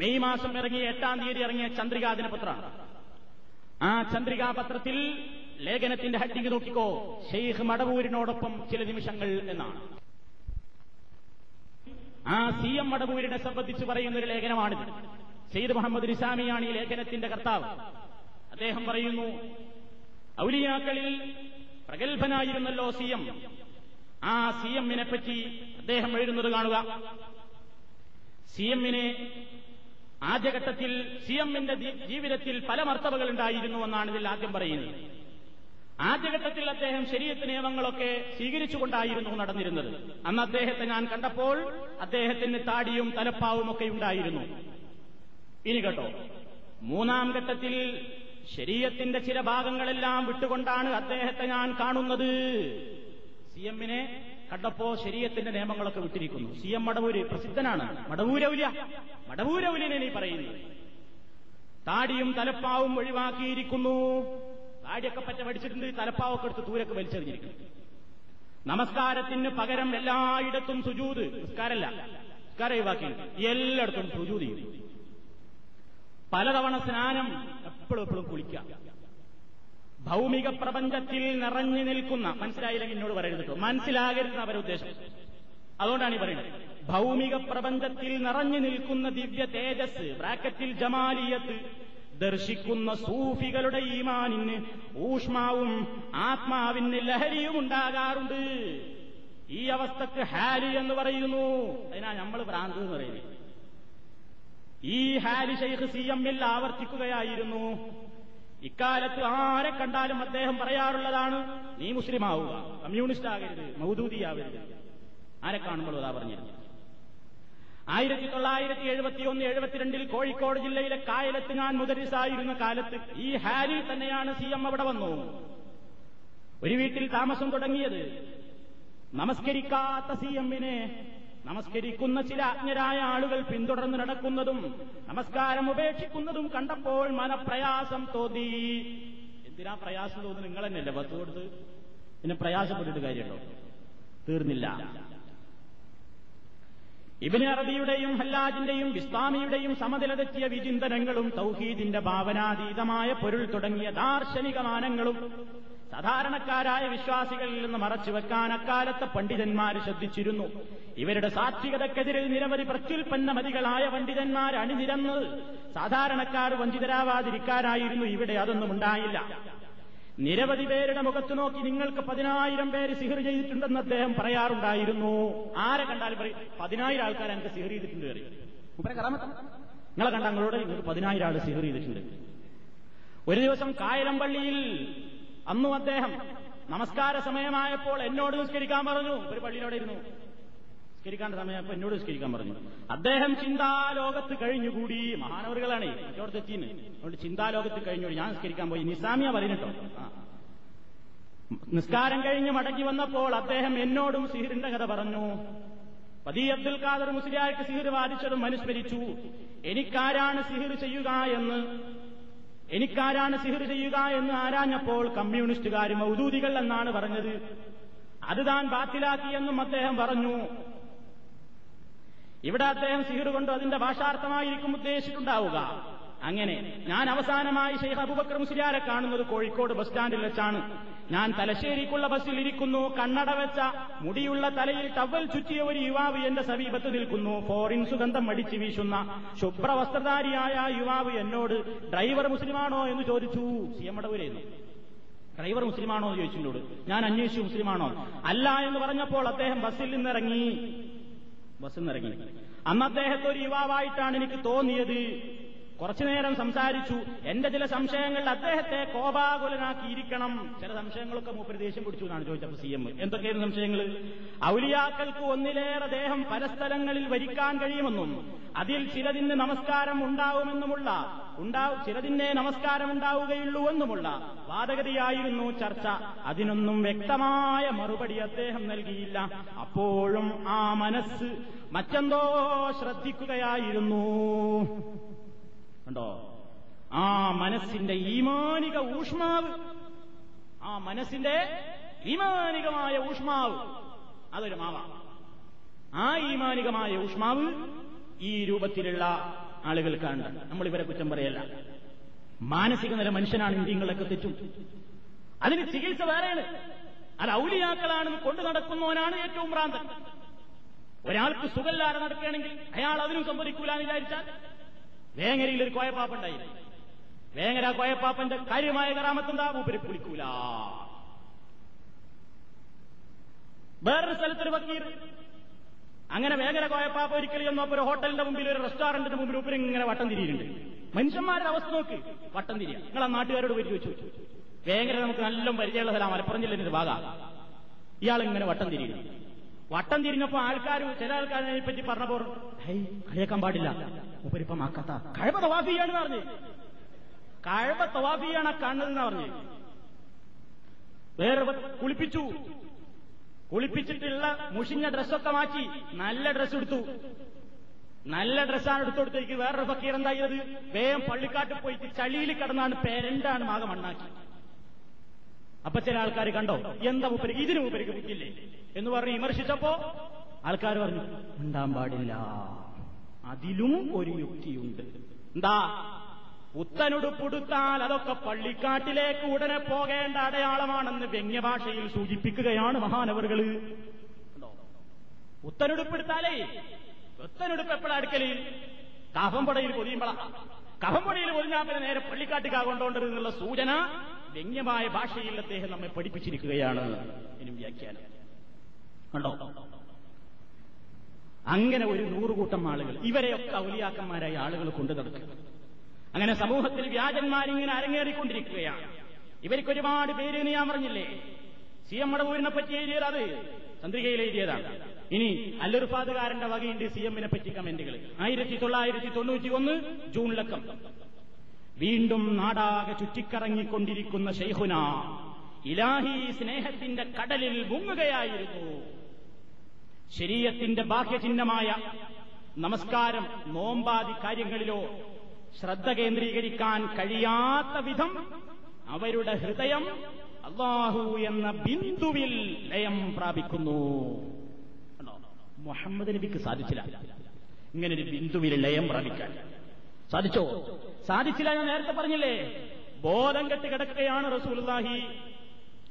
മെയ് മാസം ഇറങ്ങിയ എട്ടാം തീയതി ഇറങ്ങിയ ചന്ദ്രികാ ദിനപത്രമാണ് ആ ചന്ദ്രികാ പത്രത്തിൽ ലേഖനത്തിന്റെ ഹഡിങ് നോക്കിക്കോ. ഷെയ്ഖ് മടവൂരിനോടൊപ്പം ചില നിമിഷങ്ങൾ എന്നാണ്. ആ സി എം മടവൂരിനെ സംബന്ധിച്ച് പറയുന്ന ഒരു ലേഖനമാണിത്. സെയ്ദ് മുഹമ്മദ് നിസാമിയാണ് ഈ ലേഖനത്തിന്റെ കർത്താവ്. അദ്ദേഹം പറയുന്നു ഔലിയാക്കളിൽ പ്രഗത്ഭനായിരുന്നല്ലോ സി എം. ആ സി എമ്മിനെ പറ്റി അദ്ദേഹം എഴുതുന്നത് കാണുക. സി എമ്മിനെ ആദ്യഘട്ടത്തിൽ സി എമ്മിന്റെ ജീവിതത്തിൽ പല മർത്തവകൾ ഉണ്ടായിരുന്നു എന്നാണ് ഇതിൽ ആദ്യം പറയുന്നത്. ആദ്യഘട്ടത്തിൽ അദ്ദേഹം ശരീരത്ത് നിയമങ്ങളൊക്കെ സ്വീകരിച്ചുകൊണ്ടായിരുന്നു നടന്നിരുന്നത്. അന്ന് അദ്ദേഹത്തെ ഞാൻ കണ്ടപ്പോൾ അദ്ദേഹത്തിന് താടിയും തലപ്പാവും ഒക്കെ ഉണ്ടായിരുന്നു. ഇനി കേട്ടോ. മൂന്നാം ഘട്ടത്തിൽ ശരീരത്തിന്റെ ചില ഭാഗങ്ങളെല്ലാം വിട്ടുകൊണ്ടാണ് അദ്ദേഹത്തെ ഞാൻ കാണുന്നത്. സി എമ്മിനെ കണ്ടപ്പോ ശരീരത്തിന്റെ നിയമങ്ങളൊക്കെ വിട്ടിരിക്കുന്നു. സി എം മടവൂര് പ്രസിദ്ധനാണ്. മടവൂരൗല. മടവൂരൗലിനെ നീ പറയുന്നു. താടിയും തലപ്പാവും ഒഴിവാക്കിയിരിക്കുന്നു. താടിയൊക്കെ പറ്റ പഠിച്ചിട്ടുണ്ട് തലപ്പാവൊക്കെ എടുത്ത് ദൂരൊക്കെ വലിച്ചെറിഞ്ഞിരിക്കും. നമസ്കാരത്തിന് പകരം എല്ലായിടത്തും സുജൂത് നിസ്കാരല്ല നിസ്കാരം എല്ലായിടത്തും സുജൂത് ചെയ്യും. പലതവണ സ്നാനം എപ്പോഴും എപ്പോഴും കുളിക്കാം ഭൗമിക പ്രപഞ്ചത്തിൽ നിറഞ്ഞു നിൽക്കുന്ന മനസ്സിലായില്ലെങ്കിൽ എന്നോട് പറയരുത് മനസ്സിലാകരുത് അവരുടെ ഉദ്ദേശം. അതുകൊണ്ടാണ് ഈ പറയുന്നത്. ഭൗമിക പ്രപഞ്ചത്തിൽ നിറഞ്ഞു നിൽക്കുന്ന ദിവ്യ തേജസ് ബ്രാക്കറ്റിൽ ജമാലിയത്ത് ദർശിക്കുന്ന സൂഫികളുടെ ഈമാനിന് ഊഷ്മാവും ആത്മാവിന് ലഹരിയും ഉണ്ടാകാറുണ്ട്. ഈ അവസ്ഥക്ക് ഹാലി എന്ന് പറയുന്നു. അതിനാ നമ്മൾ ഭ്രാന്ത് എന്ന് പറയുന്നത്. ഈ ഹാലി ഷെയ്ഖ് സി എമ്മിൽ ആവർത്തിക്കുകയായിരുന്നു. ഇക്കാലത്ത് ആരെ കണ്ടാലും അദ്ദേഹം പറയാറുള്ളതാണ് നീ മുസ്ലിം ആവുക കമ്മ്യൂണിസ്റ്റ് ആകരുത് മൗദൂദിയാവരുത്. ആരെ കാണുമ്പോൾ അതാ പറഞ്ഞിരുന്നു ആയിരത്തി തൊള്ളായിരത്തി എഴുപത്തി ഒന്ന് എഴുപത്തിരണ്ടിൽ കോഴിക്കോട് ജില്ലയിലെ കായലത്ത് ഞാൻ മുദരിസായിരുന്ന കാലത്ത് ഈ ഹാരി തന്നെയാണ് സി എം അവിടെ വന്നു. ഒരു വീട്ടിൽ താമസം തുടങ്ങിയത്. നമസ്കരിക്കാത്ത സി എമ്മിനെ നമസ്കരിക്കുന്ന ചില അജ്ഞരായ ആളുകൾ പിന്തുടർന്ന് നടക്കുന്നതും നമസ്കാരം ഉപേക്ഷിക്കുന്നതും കണ്ടപ്പോൾ മനപ്രയാസം തോന്നി. എന്തിനാ പ്രയാസം തോന്നുന്നു? നിങ്ങൾ തന്നെയല്ലേ ബസ് കൊടുത്ത്? പിന്നെ പ്രയാസപ്പെട്ടിട്ട് കാര്യമുണ്ടോ? തീർന്നില്ല. ഇബിന് അറബിയുടെയും ഹല്ലാജിന്റെയും ഇസ്ലാമിയുടെയും സമനിലതെറ്റിയ വിചിന്തനങ്ങളും തൗഹീദിന്റെ ഭാവനാതീതമായ പൊരുൾ തുടങ്ങിയ ദാർശനിക മാനങ്ങളും സാധാരണക്കാരായ വിശ്വാസികളിൽ നിന്ന് മറച്ചുവെക്കാൻ അക്കാലത്തെ പണ്ഡിതന്മാർ ശ്രദ്ധിച്ചിരുന്നു. ഇവരുടെ സാത്വികതക്കെതിരിൽ നിരവധി പ്രത്യുൽപ്പന്നമതികളായ പണ്ഡിതന്മാർ അണിനിരന്ന് സാധാരണക്കാർ വഞ്ചിതരാവാതിരിക്കാനായിരുന്നു ഇവിടെ അതൊന്നും ഉണ്ടായില്ല. നിരവധി പേരുടെ മുഖത്ത് നോക്കി നിങ്ങൾക്ക് പതിനായിരം പേര് സിഹർ ചെയ്തിട്ടുണ്ടെന്ന് അദ്ദേഹം പറയാറുണ്ടായിരുന്നു. ആരെ കണ്ടാലും പറയും പതിനായിരം ആൾക്കാർ എനിക്ക് സിഹർ ചെയ്തിട്ടുണ്ട് പറയും. നിങ്ങളെ കണ്ട നിങ്ങളോട് നിങ്ങൾക്ക് പതിനായിരം ആൾ സിഹർ ചെയ്തിട്ടുണ്ട്. ഒരു ദിവസം കായലമ്പള്ളിയിൽ അന്നും അദ്ദേഹം നമസ്കാര സമയമായപ്പോൾ എന്നോട് നിസ്കരിക്കാൻ പറഞ്ഞു. ഒരു പള്ളിയിലൂടെ ഇരുന്നു. നിസ്കരിക്കാണ്ട അപ്പൊ എന്നോട് നിസ്കരിക്കാൻ പറഞ്ഞു. അദ്ദേഹം ചിന്താലോകത്ത് കഴിഞ്ഞുകൂടി. മഹാനവറുകളാണ് മറ്റോടത്ത് എത്തിന്ന്. അതുകൊണ്ട് ചിന്താലോകത്ത് കഴിഞ്ഞുകൂടി ഞാൻ നിസ്കരിക്കാൻ പോയി. നിസാമിയ പറയുന്നുട്ടോ നിസ്കാരം കഴിഞ്ഞ് മടങ്ങി വന്നപ്പോൾ അദ്ദേഹം എന്നോടും സിഹിറിന്റെ കഥ പറഞ്ഞു. പതി അബ്ദുൽ ഖാദർ മുസ്ലിയാർക്ക് സിഹിർ വാദിച്ചതും അനുസ്മരിച്ചു. എനിക്കാരാണ് സിഹിർ ചെയ്യുക എന്ന്. എനിക്കാരാണ് സിഹിർ ചെയ്യുക എന്ന് ആരാഞ്ഞപ്പോൾ കമ്മ്യൂണിസ്റ്റുകാരും ഔദൂതികൾ എന്നാണ് പറഞ്ഞത്. അത് താൻ ബാത്തിലാക്കിയെന്നും അദ്ദേഹം പറഞ്ഞു. ഇവിടെ അദ്ദേഹം സിഹിർ കൊണ്ട് അതിന്റെ ഭാഷാർത്ഥമായിരിക്കും ഉദ്ദേശിച്ചിട്ടുണ്ടാവുക. അങ്ങനെ ഞാൻ അവസാനമായി ഷെയ്ഖ് അബുബക്കർ മുസ്ലിയാരെ കാണുന്നത് കോഴിക്കോട് ബസ് സ്റ്റാൻഡിൽ വെച്ചാണ്. ഞാൻ തലശ്ശേരിക്കുള്ള ബസ്സിൽ ഇരിക്കുന്നു കണ്ണട വെച്ച മുടിയുള്ള തലയിൽ ടവൽ ചുറ്റിയ ഒരു യുവാവ് എന്റെ സമീപത്ത് നിൽക്കുന്നു. ഫോറിൻ സുഗന്ധം അടിച്ചു വീശുന്ന ശുഭ്രവസ്ത്രധാരിയായ യുവാവ് എന്നോട് ഡ്രൈവർ മുസ്ലിമാണോ? എന്ന് ചോദിച്ചു. സി എം മടവൂരായിരുന്നു ഡ്രൈവർ മുസ്ലിമാണോ? എന്ന് ചോദിച്ചിട്ടോട് ഞാൻ അന്വേഷിച്ചു മുസ്ലിമാണോ? അല്ല എന്ന് പറഞ്ഞപ്പോൾ അദ്ദേഹം ബസ്സിൽ നിന്നിറങ്ങി. ബസ്സിൽ നിറങ്ങി അന്ന് അദ്ദേഹത്തെ ഒരു യുവാവായിട്ടാണ് എനിക്ക് തോന്നിയത്. കുറച്ചു നേരം സംസാരിച്ചു. എന്റെ ചില സംശയങ്ങളിൽ അദ്ദേഹത്തെ കോപാകുലനാക്കിയിരിക്കണം. ചില സംശയങ്ങളൊക്കെ മൂപ്പര് ദേഷ്യം പിടിച്ചു എന്നാണ് ചോദിച്ചപ്പോൾ സി എം. എന്തൊക്കെയായിരുന്നു സംശയങ്ങൾ? ഔലിയാക്കൾക്ക് ഒന്നിലേറെ ദേഹം പല സ്ഥലങ്ങളിൽ വരിക്കാൻ കഴിയുമെന്നും അതിൽ ചിലതിന് നമസ്കാരം ഉണ്ടാവുമെന്നുമുള്ള ഉണ്ടാവും ചിലതിനെ നമസ്കാരം ഉണ്ടാവുകയുള്ളൂ എന്നുമുള്ള വാദഗതിയായിരുന്നു ചർച്ച. അതിനൊന്നും വ്യക്തമായ മറുപടി അദ്ദേഹം നൽകിയില്ല. അപ്പോഴും ആ മനസ്സ് മറ്റെന്തോ ശ്രദ്ധിക്കുകയായിരുന്നു. കണ്ടോ? ആ മനസ്സിന്റെ ഈമാനിക ഊഷ്മാവ്. ആ മനസ്സിന്റെ ഈമാനികമായ ഊഷ്മാവ്. അതൊരു മാവ. ആ ഈമാനികമായ ഊഷ്മാവ് ഈ രൂപത്തിലുള്ള ആളുകൾക്കാണ് നമ്മൾ ഇവരെ കുറ്റം പറയല്ല. മാനസിക നില മനുഷ്യനാണ് ഇന്ത്യങ്ങളൊക്കെ തെറ്റും. അതിന് ചികിത്സ വേറെയാണ്. അത് ഔലിയാക്കളാണെന്ന് കൊണ്ടു നടക്കുന്നവനാണ് ഏറ്റവും പ്രാന്തം ഒരാൾക്ക് സുഖല്ലാതെ നടക്കുകയാണെങ്കിൽ അയാൾ അതിനും സമ്മതിക്കൂല എന്ന് വിചാരിച്ചാൽ വേങ്ങരയിൽ ഒരു കോയപ്പാപ്പുണ്ടായി വേങ്ങര കോയപ്പാപ്പന്റെ കാര്യമായ കറാമത്തെന്താ മൂപ്പര് കുളിക്കൂല വേറൊരു സ്ഥലത്തൊരു വക്കീർ അങ്ങനെ വേങ്ങര കോയപ്പാപ്പ ഒരിക്കലും ഒരു ഹോട്ടലിന്റെ മുമ്പിൽ ഒരു റെസ്റ്റോറന്റിന്റെ മുമ്പിൽ ഉപ്പര് ഇങ്ങനെ വട്ടം തിരിയുന്നുണ്ട്. മനുഷ്യന്മാരുടെ അവസ്ഥ നോക്ക്. വട്ടം തിരിയ. നിങ്ങൾ ആ നാട്ടുകാരോട് പോയി ചോദിച്ചു വേങ്ങര നമുക്ക് നല്ല പരിചയമുള്ള സ്ഥലം മലപ്പുറം ജില്ലയുടെ ഒരു ഭാഗമാണ് ഇയാൾ ഇങ്ങനെ വട്ടം തിരിയുന്നു. വട്ടം തിരിഞ്ഞപ്പോ ആൾക്കാർ ചില ആൾക്കാരെ പറ്റി പറഞ്ഞപ്പോൾ ഹൈ കളിയാക്കാൻ പാടില്ല. ഉപരിപ്പം ആക്കാത്ത കഴവ തവാഫിയാണെന്ന് പറഞ്ഞു. കഴവ തവാഫിയാണ് കാണുന്നതെന്ന് പറഞ്ഞു. വേറെ കുളിപ്പിച്ചു. കുളിപ്പിച്ചിട്ടുള്ള മുഷിഞ്ഞ ഡ്രസ്സൊക്കെ മാറ്റി നല്ല ഡ്രസ്സ് എടുത്തു. നല്ല ഡ്രസ്സാണ് എടുത്തുകൊടുത്തേക്ക് വേറൊരു ഫക്കീർ എന്തായത് വേഗം പള്ളിക്കാട്ട് പോയിട്ട് ചളിയിൽ കിടന്നാണ് പേരണ്ടാണ് മാകെ മണ്ണാക്കി. അപ്പൊ ചില ആൾക്കാർ കണ്ടോ എന്താ മൂപ്പരിക്ക് ഇതിന് മൂപ്പരിക്ക് ബുദ്ധിയില്ലേ? എന്ന് പറഞ്ഞ് വിമർശിച്ചപ്പോ ആൾക്കാർ പറഞ്ഞു ഉണ്ടാൻ പാടില്ല. അതിലും ഒരു യുക്തിയുണ്ട്. എന്താ? പുത്തനുടുപ്പുടുത്താൽ അതൊക്കെ പള്ളിക്കാട്ടിലേക്ക് ഉടനെ പോകേണ്ട അടയാളമാണെന്ന് വ്യംഗ്യഭാഷയിൽ സൂചിപ്പിക്കുകയാണ് മഹാനവറുകൾ. പുത്തനുടുപ്പെടുത്താലേ പുത്തനുടുപ്പ് എപ്പോഴാ അടുക്കൽ കഫംപടയിൽ പൊതിയുമ്പള. കഫംപടയിൽ പൊതിഞ്ഞാൽ പിന്നെ നേരെ പള്ളിക്കാട്ടിക്കാ കൊണ്ടോണ്ടത് എന്നുള്ള സൂചന വ്യംഗ്യമായ ഭാഷയിൽ അദ്ദേഹം നമ്മെ പഠിപ്പിച്ചിരിക്കുകയാണ്. എന്നും വ്യാഖ്യാനം. കണ്ടോ? അങ്ങനെ ഒരു നൂറുകൂട്ടം ആളുകൾ ഇവരെയൊക്കെ ഔലിയാക്കന്മാരായ ആളുകൾ കൊണ്ടു നടക്കുക അങ്ങനെ സമൂഹത്തിൽ വ്യാജന്മാരിങ്ങനെ അരങ്ങേറിക്കൊണ്ടിരിക്കുകയാണ്. ഇവർക്ക് ഒരുപാട് പേര് ഞാൻ പറഞ്ഞില്ലേ? സി എം മടവൂരിനെ പറ്റി എഴുതിയത് അത്. ചന്ദ്രികയിൽ എഴുതിയതാണ് ഇനി അല്ലൊരുപാതുകാരന്റെ വകയുണ്ട് സി എമ്മിനെ പറ്റി കമന്റുകൾ. ആയിരത്തി തൊള്ളായിരത്തി തൊണ്ണൂറ്റി ഒന്ന് ജൂണിലക്കം വീണ്ടും നാടാകെ ചുറ്റിക്കറങ്ങിക്കൊണ്ടിരിക്കുന്ന ഷെയ്ഹുന ഇലാഹി സ്നേഹത്തിന്റെ കടലിൽ മുങ്ങുകയായിരുന്നു. ശരീരത്തിന്റെ ബാഹ്യചിഹ്നമായ നമസ്കാരം നോമ്പാതി കാര്യങ്ങളിലോ ശ്രദ്ധ കേന്ദ്രീകരിക്കാൻ കഴിയാത്ത വിധം അവരുടെ ഹൃദയം അള്ളാഹു എന്ന ബിന്ദുവിൽ ലയം പ്രാപിക്കുന്നു. മുഹമ്മദ് നബിക്ക് സാധിച്ചില്ല. ഇങ്ങനെ ഒരു ബിന്ദുവിൽ ലയം പ്രാപിക്കാൻ. സാധിച്ചോ? സാധിച്ചില്ല ഞാൻ നേരത്തെ പറഞ്ഞില്ലേ? ബോധം കെട്ട് കിടക്കുകയാണ് റസൂലുള്ളാഹി.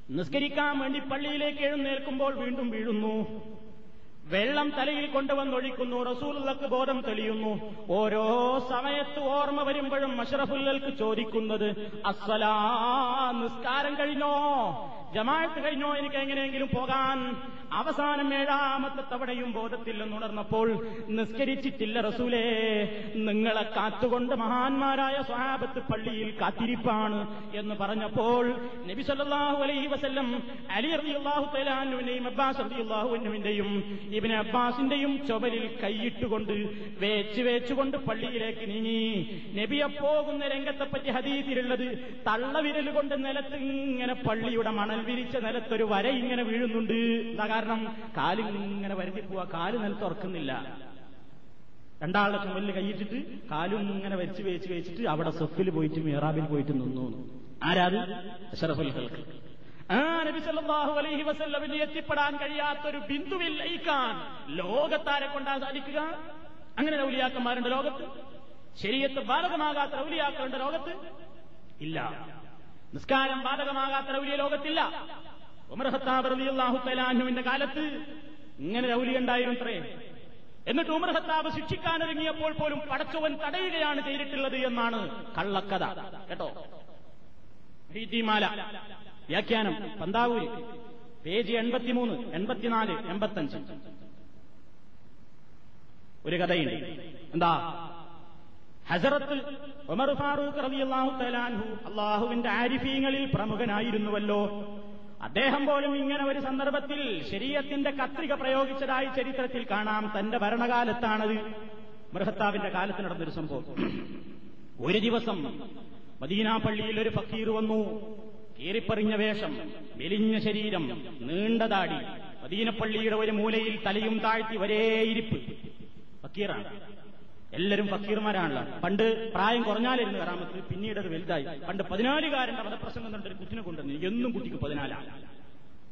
നിസ്കരിക്കാൻ വേണ്ടി പള്ളിയിലേക്ക് എഴുന്നേൽക്കുമ്പോൾ വീണ്ടും വീഴുന്നു. വെള്ളം തലയിൽ കൊണ്ടുവന്നൊഴിക്കുന്നു. റസൂലുള്ളക്ക് ബോധം തെളിയുന്നു. ഓരോ സമയത്ത് ഓർമ്മ വരുമ്പോഴും മഷറഫുല്ലൽക്ക് ചോദിക്കുന്നത് അസ്സലാ നിസ്കാരം കഴിഞ്ഞോ? ജമാഅത്ത് കഴിഞ്ഞോ? എനിക്ക് എങ്ങനെയെങ്കിലും പോകാൻ അവസാനം ഏഴാമത്തെ തവണയും ബോധത്തിൽ നിന്നുണർന്നപ്പോൾ നിസ്കരിച്ചിട്ടില്ല റസൂലേ നിങ്ങളെ കാത്തുകൊണ്ട് മഹാന്മാരായ സ്വഹാബത്ത് പള്ളിയിൽ കാത്തിരിപ്പാണ് എന്ന് പറഞ്ഞപ്പോൾ നബി സല്ലല്ലാഹു അലൈഹി വസല്ലം അലി റളിയല്ലാഹു തലാനുവിന്റെയും അബ്ബാസ് ഇബിന് ഇബ്നു അബ്ബാസിന്റെയും ചുമലിൽ കൈയിട്ടുകൊണ്ട് വേച്ച് വേച്ചുകൊണ്ട് പള്ളിയിലേക്ക് നീങ്ങി. നബിയെ പോകുന്ന രംഗത്തെപ്പറ്റി ഹദീസിലുള്ളത് തള്ളവിരൽ കൊണ്ട് നിലത്ത് ഇങ്ങനെ പള്ളിയുടെ മണൽ വിരിച്ച നിലത്തൊരു വര ഇങ്ങനെ വീഴുന്നുണ്ട്. എന്താ കാരണം കാലിൽ ഇങ്ങനെ വരുതി പോവാ കാൽ നിലത്ത് ഉറക്കുന്നില്ല രണ്ടാളുടെ ചുമലിൽ കൈയിട്ടിട്ട് കാലും ഇങ്ങനെ വെച്ച് വേച്ച് വെച്ചിട്ട് അവിടെ സൊഫിൽ പോയിട്ട് മിറാബിൽ പോയിട്ട് നിന്നു. ആരാത്? അഷറഫുൽ ഹൽക്ക് ആ നബി സല്ലല്ലാഹു അലൈഹി വസല്ലമിന് എത്തിപ്പെടാൻ കഴിയാത്തൊരു ബിന്ദുവിൽ ലയിക്കാൻ ലോകത്താരെ കൊണ്ടാ സാധിക്കുക. അങ്ങനെ ഔലിയാക്കന്മാരുണ്ട് ലോകത്ത്. ശരീരത്ത് ബാധകമാകാത്ത ഔലിയാക്കളുണ്ട് ലോകത്ത്. ഇല്ല. നിസ്കാരം ബാധകമാകാത്ത ഔലിയ ലോകത്തില്ല. ഉമർ ഹത്താബ് റളിയല്ലാഹു തലാഹുവിന്റെ കാലത്ത് ഇങ്ങനെ ഔലിയ ഉണ്ടായിരുന്നത്രേ. എന്നിട്ട് ഉമർ ശിക്ഷിക്കാനൊരുങ്ങിയപ്പോൾ പോലും പടച്ചവൻ തടയുകയാണ് ചെയ്തിട്ടുള്ളത് എന്നാണ് കള്ളക്കഥ. കേട്ടോ? ഭീതിമാല വ്യാഖ്യാനം. പന്താവൂരി. പേജ് എൺപത്തിമൂന്ന് എൺപത്തിനാല് എൺപത്തഞ്ച്. ഒരു കഥയുണ്ട്. എന്താ? ഹസറത്ത് ഉമർ ഫാറൂഖ് റളിയല്ലാഹു തലാൻഹു അള്ളാഹുവിന്റെ ആരിഫീങ്ങളിൽ പ്രമുഖനായിരുന്നുവല്ലോ. അദ്ദേഹം പോലും ഇങ്ങനെ ഒരു സന്ദർഭത്തിൽ ശരീരത്തിന്റെ കത്രിക പ്രയോഗിച്ചതായി ചരിത്രത്തിൽ കാണാം. തന്റെ ഭരണകാലത്താണത്. മൃഹത്താവിന്റെ കാലത്ത് നടന്നൊരു സംഭവം. ഒരു ദിവസം മദീന പള്ളിയിൽ ഒരു ഫക്കീർ വന്നു. കീറിപ്പറിഞ്ഞ വേഷം മെലിഞ്ഞ ശരീരം നീണ്ടതാടി മദീനപ്പള്ളിയുടെ ഒരു മൂലയിൽ തലയും താഴ്ത്തി ഒരേ ഇരിപ്പ്. ഫക്കീറാണ്. എല്ലാവരും ഫക്കീർമാരാണല്ലോ. പണ്ട് പ്രായം കുറഞ്ഞാലിരുന്ന് കറാമത്ത് പിന്നീട് അത് വലുതായി. പണ്ട് പതിനാലുകാരന്റെ മതപ്രസംഗം കണ്ടൊരു കുട്ടിനെ കൊണ്ടുവന്നു. എന്നും കുട്ടിക്ക് പതിനാലാണ്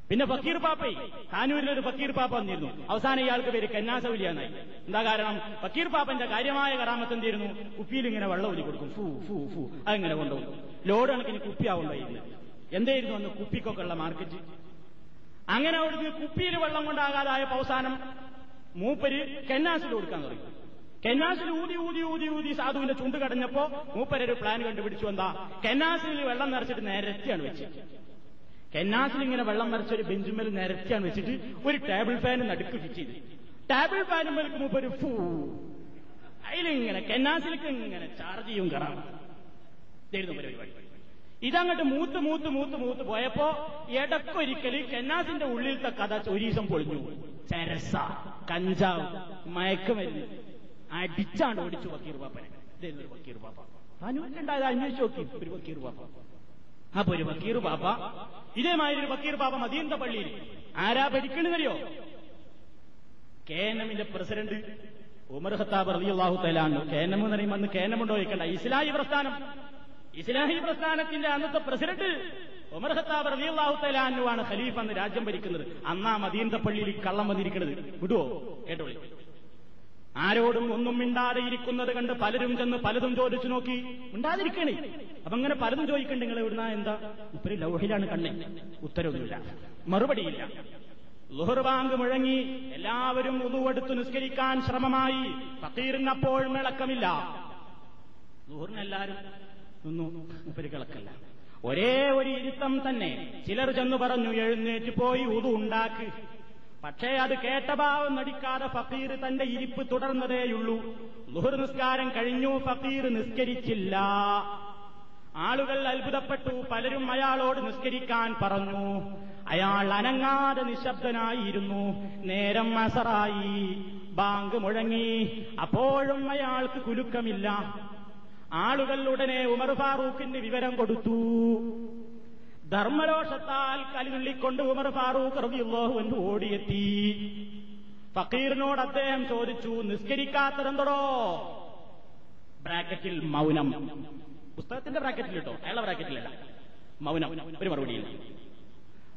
പിന്നെ ഫക്കീർ പാപ്പയെ കാനൂരിലൊരു ഫക്കീർ പാപ്പ വന്നിരുന്നു. അവസാനം ഇയാൾക്ക് പേര് കന്നാസൗലിയാന്നായി എന്താ കാരണം? ഫക്കീർ പാപ്പന്റെ കാര്യമായ കറാമത്ത് എന്തിരുന്നു? കുപ്പിയിൽ ഇങ്ങനെ വെള്ളം ഒലി കൊടുക്കും. ഫൂ ഫൂ ഫൂ. അതിങ്ങനെ കൊണ്ടുപോകും. ലോഡ് കണക്കിന് കുപ്പിയാവുണ്ടായിരുന്നു എന്തായിരുന്നു അന്ന് കുപ്പിക്കൊക്കെ ഉള്ള മാർക്കറ്റ്? അങ്ങനെ അവിടുന്ന് കുപ്പിയിൽ വെള്ളം കൊണ്ടാകാതായ അവസാനം മൂപ്പര് കന്നാസിൽ കൊടുക്കാൻ തുടങ്ങി. കെന്നാസിൽ ഊതി ഊതി ഊതി ഊതി സാധുവിന്റെ ചുണ്ട് കടഞ്ഞപ്പോ മൂപ്പരൊരു പ്ലാൻ കണ്ടുപിടിച്ചു. എന്താ? കെന്നാസിൽ വെള്ളം നിറച്ചിട്ട് നിരത്തിയാണ് വെച്ചത്. കെന്നാസിൽ ഇങ്ങനെ വെള്ളം നിറച്ചൊരു ബെഞ്ചുമേൽ നിരത്തിയാണ് വെച്ചിട്ട് ഒരു ടേബിൾ ഫാൻ നടുക്ക് ഫിറ്റ് ചെയ്ത് ടേബിൾ ഫാനും മേൽക്ക് മൂപ്പര് ഫൂ. അതിലിങ്ങനെ കെന്നാസിലേക്ക് ഇങ്ങനെ ചാർജ് ചെയ്യും കറാം. ഇതായിരുന്നു പരിപാടി. ഇതങ്ങോട്ട് മൂത്ത് മൂത്ത് മൂത്ത് മൂത്ത് പോയപ്പോ ഇടക്കൊരിക്കൽ കെന്നാസിന്റെ ഉള്ളിലത്തെ കഥ ഒരീസം പൊളിഞ്ഞു. ചരസ കഞ്ചാവ് മയക്കുമരുന്ന്. അടിച്ചാണ്ട് ഓടിച്ചു വക്കീർ പാപ്പനെ ഇതൊരു വക്കീർ പാപ്പ താനുണ്ടായത് അന്വേഷിച്ച് നോക്കി. ഒരു വക്കീർ പാപ്പ അപ്പൊ ഒരു വക്കീർ പാപ്പ ഇതേമാതിരി ഒരു വക്കീർ പാപ്പ മതിയന്ത പള്ളിയിൽ. ആരാ ഭരിക്കണെന്നറിയോ? എമ്മിന്റെ പ്രസിഡന്റ് ഉമർ ഖത്താബ് റളിയല്ലാഹു എൻ എം എന്ന് പറയുമ്പോൾ അന്ന് കേനമുണ്ടോ ചോദിക്കണ്ട. ഇസ്ലാഹി പ്രസ്ഥാനം. ഇസ്ലാഹി പ്രസ്ഥാനത്തിന്റെ അന്നത്തെ പ്രസിഡന്റ് ഉമർ ഖത്താബ് അള്ളാഹു ആണ് ഖലീഫ് എന്ന് രാജ്യം ഭരിക്കുന്നത്. അന്നാ മദീന്ത പള്ളിയിൽ കള്ളം വന്നിരിക്കുന്നത് വിടുവോ? ആരോടും ഒന്നും മിണ്ടാതെ ഇരിക്കുന്നത് കണ്ട് പലരും ചെന്ന് പലതും ചോദിച്ചു നോക്കി. മിണ്ടാതിരിക്കണേ. അപ്പൊ അങ്ങനെ പലതും ചോദിക്കണ്ട നിങ്ങൾ എവിടുന്ന എന്താ? ഇപ്പര് ലൗഹിലാണ് കണ്ണേ. ഉത്തരവൊന്നുമില്ല മറുപടിയില്ല. ലുഹർബാങ്ക് മുഴങ്ങി എല്ലാവരും ഉതുവെടുത്ത് നിസ്കരിക്കാൻ ശ്രമമായി. പത്തീരുന്നപ്പോൾ മിളക്കമില്ല. ലുഹറിനെല്ലാരും നിന്നു. മുപ്പര് കിളക്കല്ല. ഒരേ ഒരു ഇരുത്തം തന്നെ. ചിലർ ചെന്ന് പറഞ്ഞു എഴുന്നേറ്റ് പോയി ഉതു പക്ഷേ അത് കേട്ട ഭാവം നടിക്കാതെ ഫക്കീർ തന്റെ ഇരിപ്പ് തുടർന്നതേയുള്ളൂ. ലുഹർ നിസ്കാരം കഴിഞ്ഞു ഫക്കീർ നിസ്കരിച്ചില്ല. ആളുകൾ അത്ഭുതപ്പെട്ടു പലരും അയാളോട് നിസ്കരിക്കാൻ പറഞ്ഞു. അയാൾ അനങ്ങാതെ നിശബ്ദനായിരുന്നു. നേരം അസറായി. ബാങ്ക് മുഴങ്ങി. അപ്പോഴും അയാൾക്ക് കുലുക്കമില്ല. ആളുകൾ ഉടനെ ഉമർ ഫാറൂഖിന് വിവരം കൊടുത്തു. ധർമ്മരോഷത്താൽ കലിനുള്ളിക്കൊണ്ട് ഉമർ ഫാറൂഖ് റബിയുള്ളാഹു എന്ന് ഓടിയെത്തി. ഫക്കീറിനോട് അദ്ദേഹം ചോദിച്ചു നിസ്കരിക്കാത്തതെന്തടോ? ബ്രാക്കറ്റിൽ മൗനം. പുസ്തകത്തിന്റെ ബ്രാക്കറ്റിൽ കേട്ടോ അയാളെ ബ്രാക്കറ്റിലല്ല. മൗനം ഒരു മറുപടിയില്ല.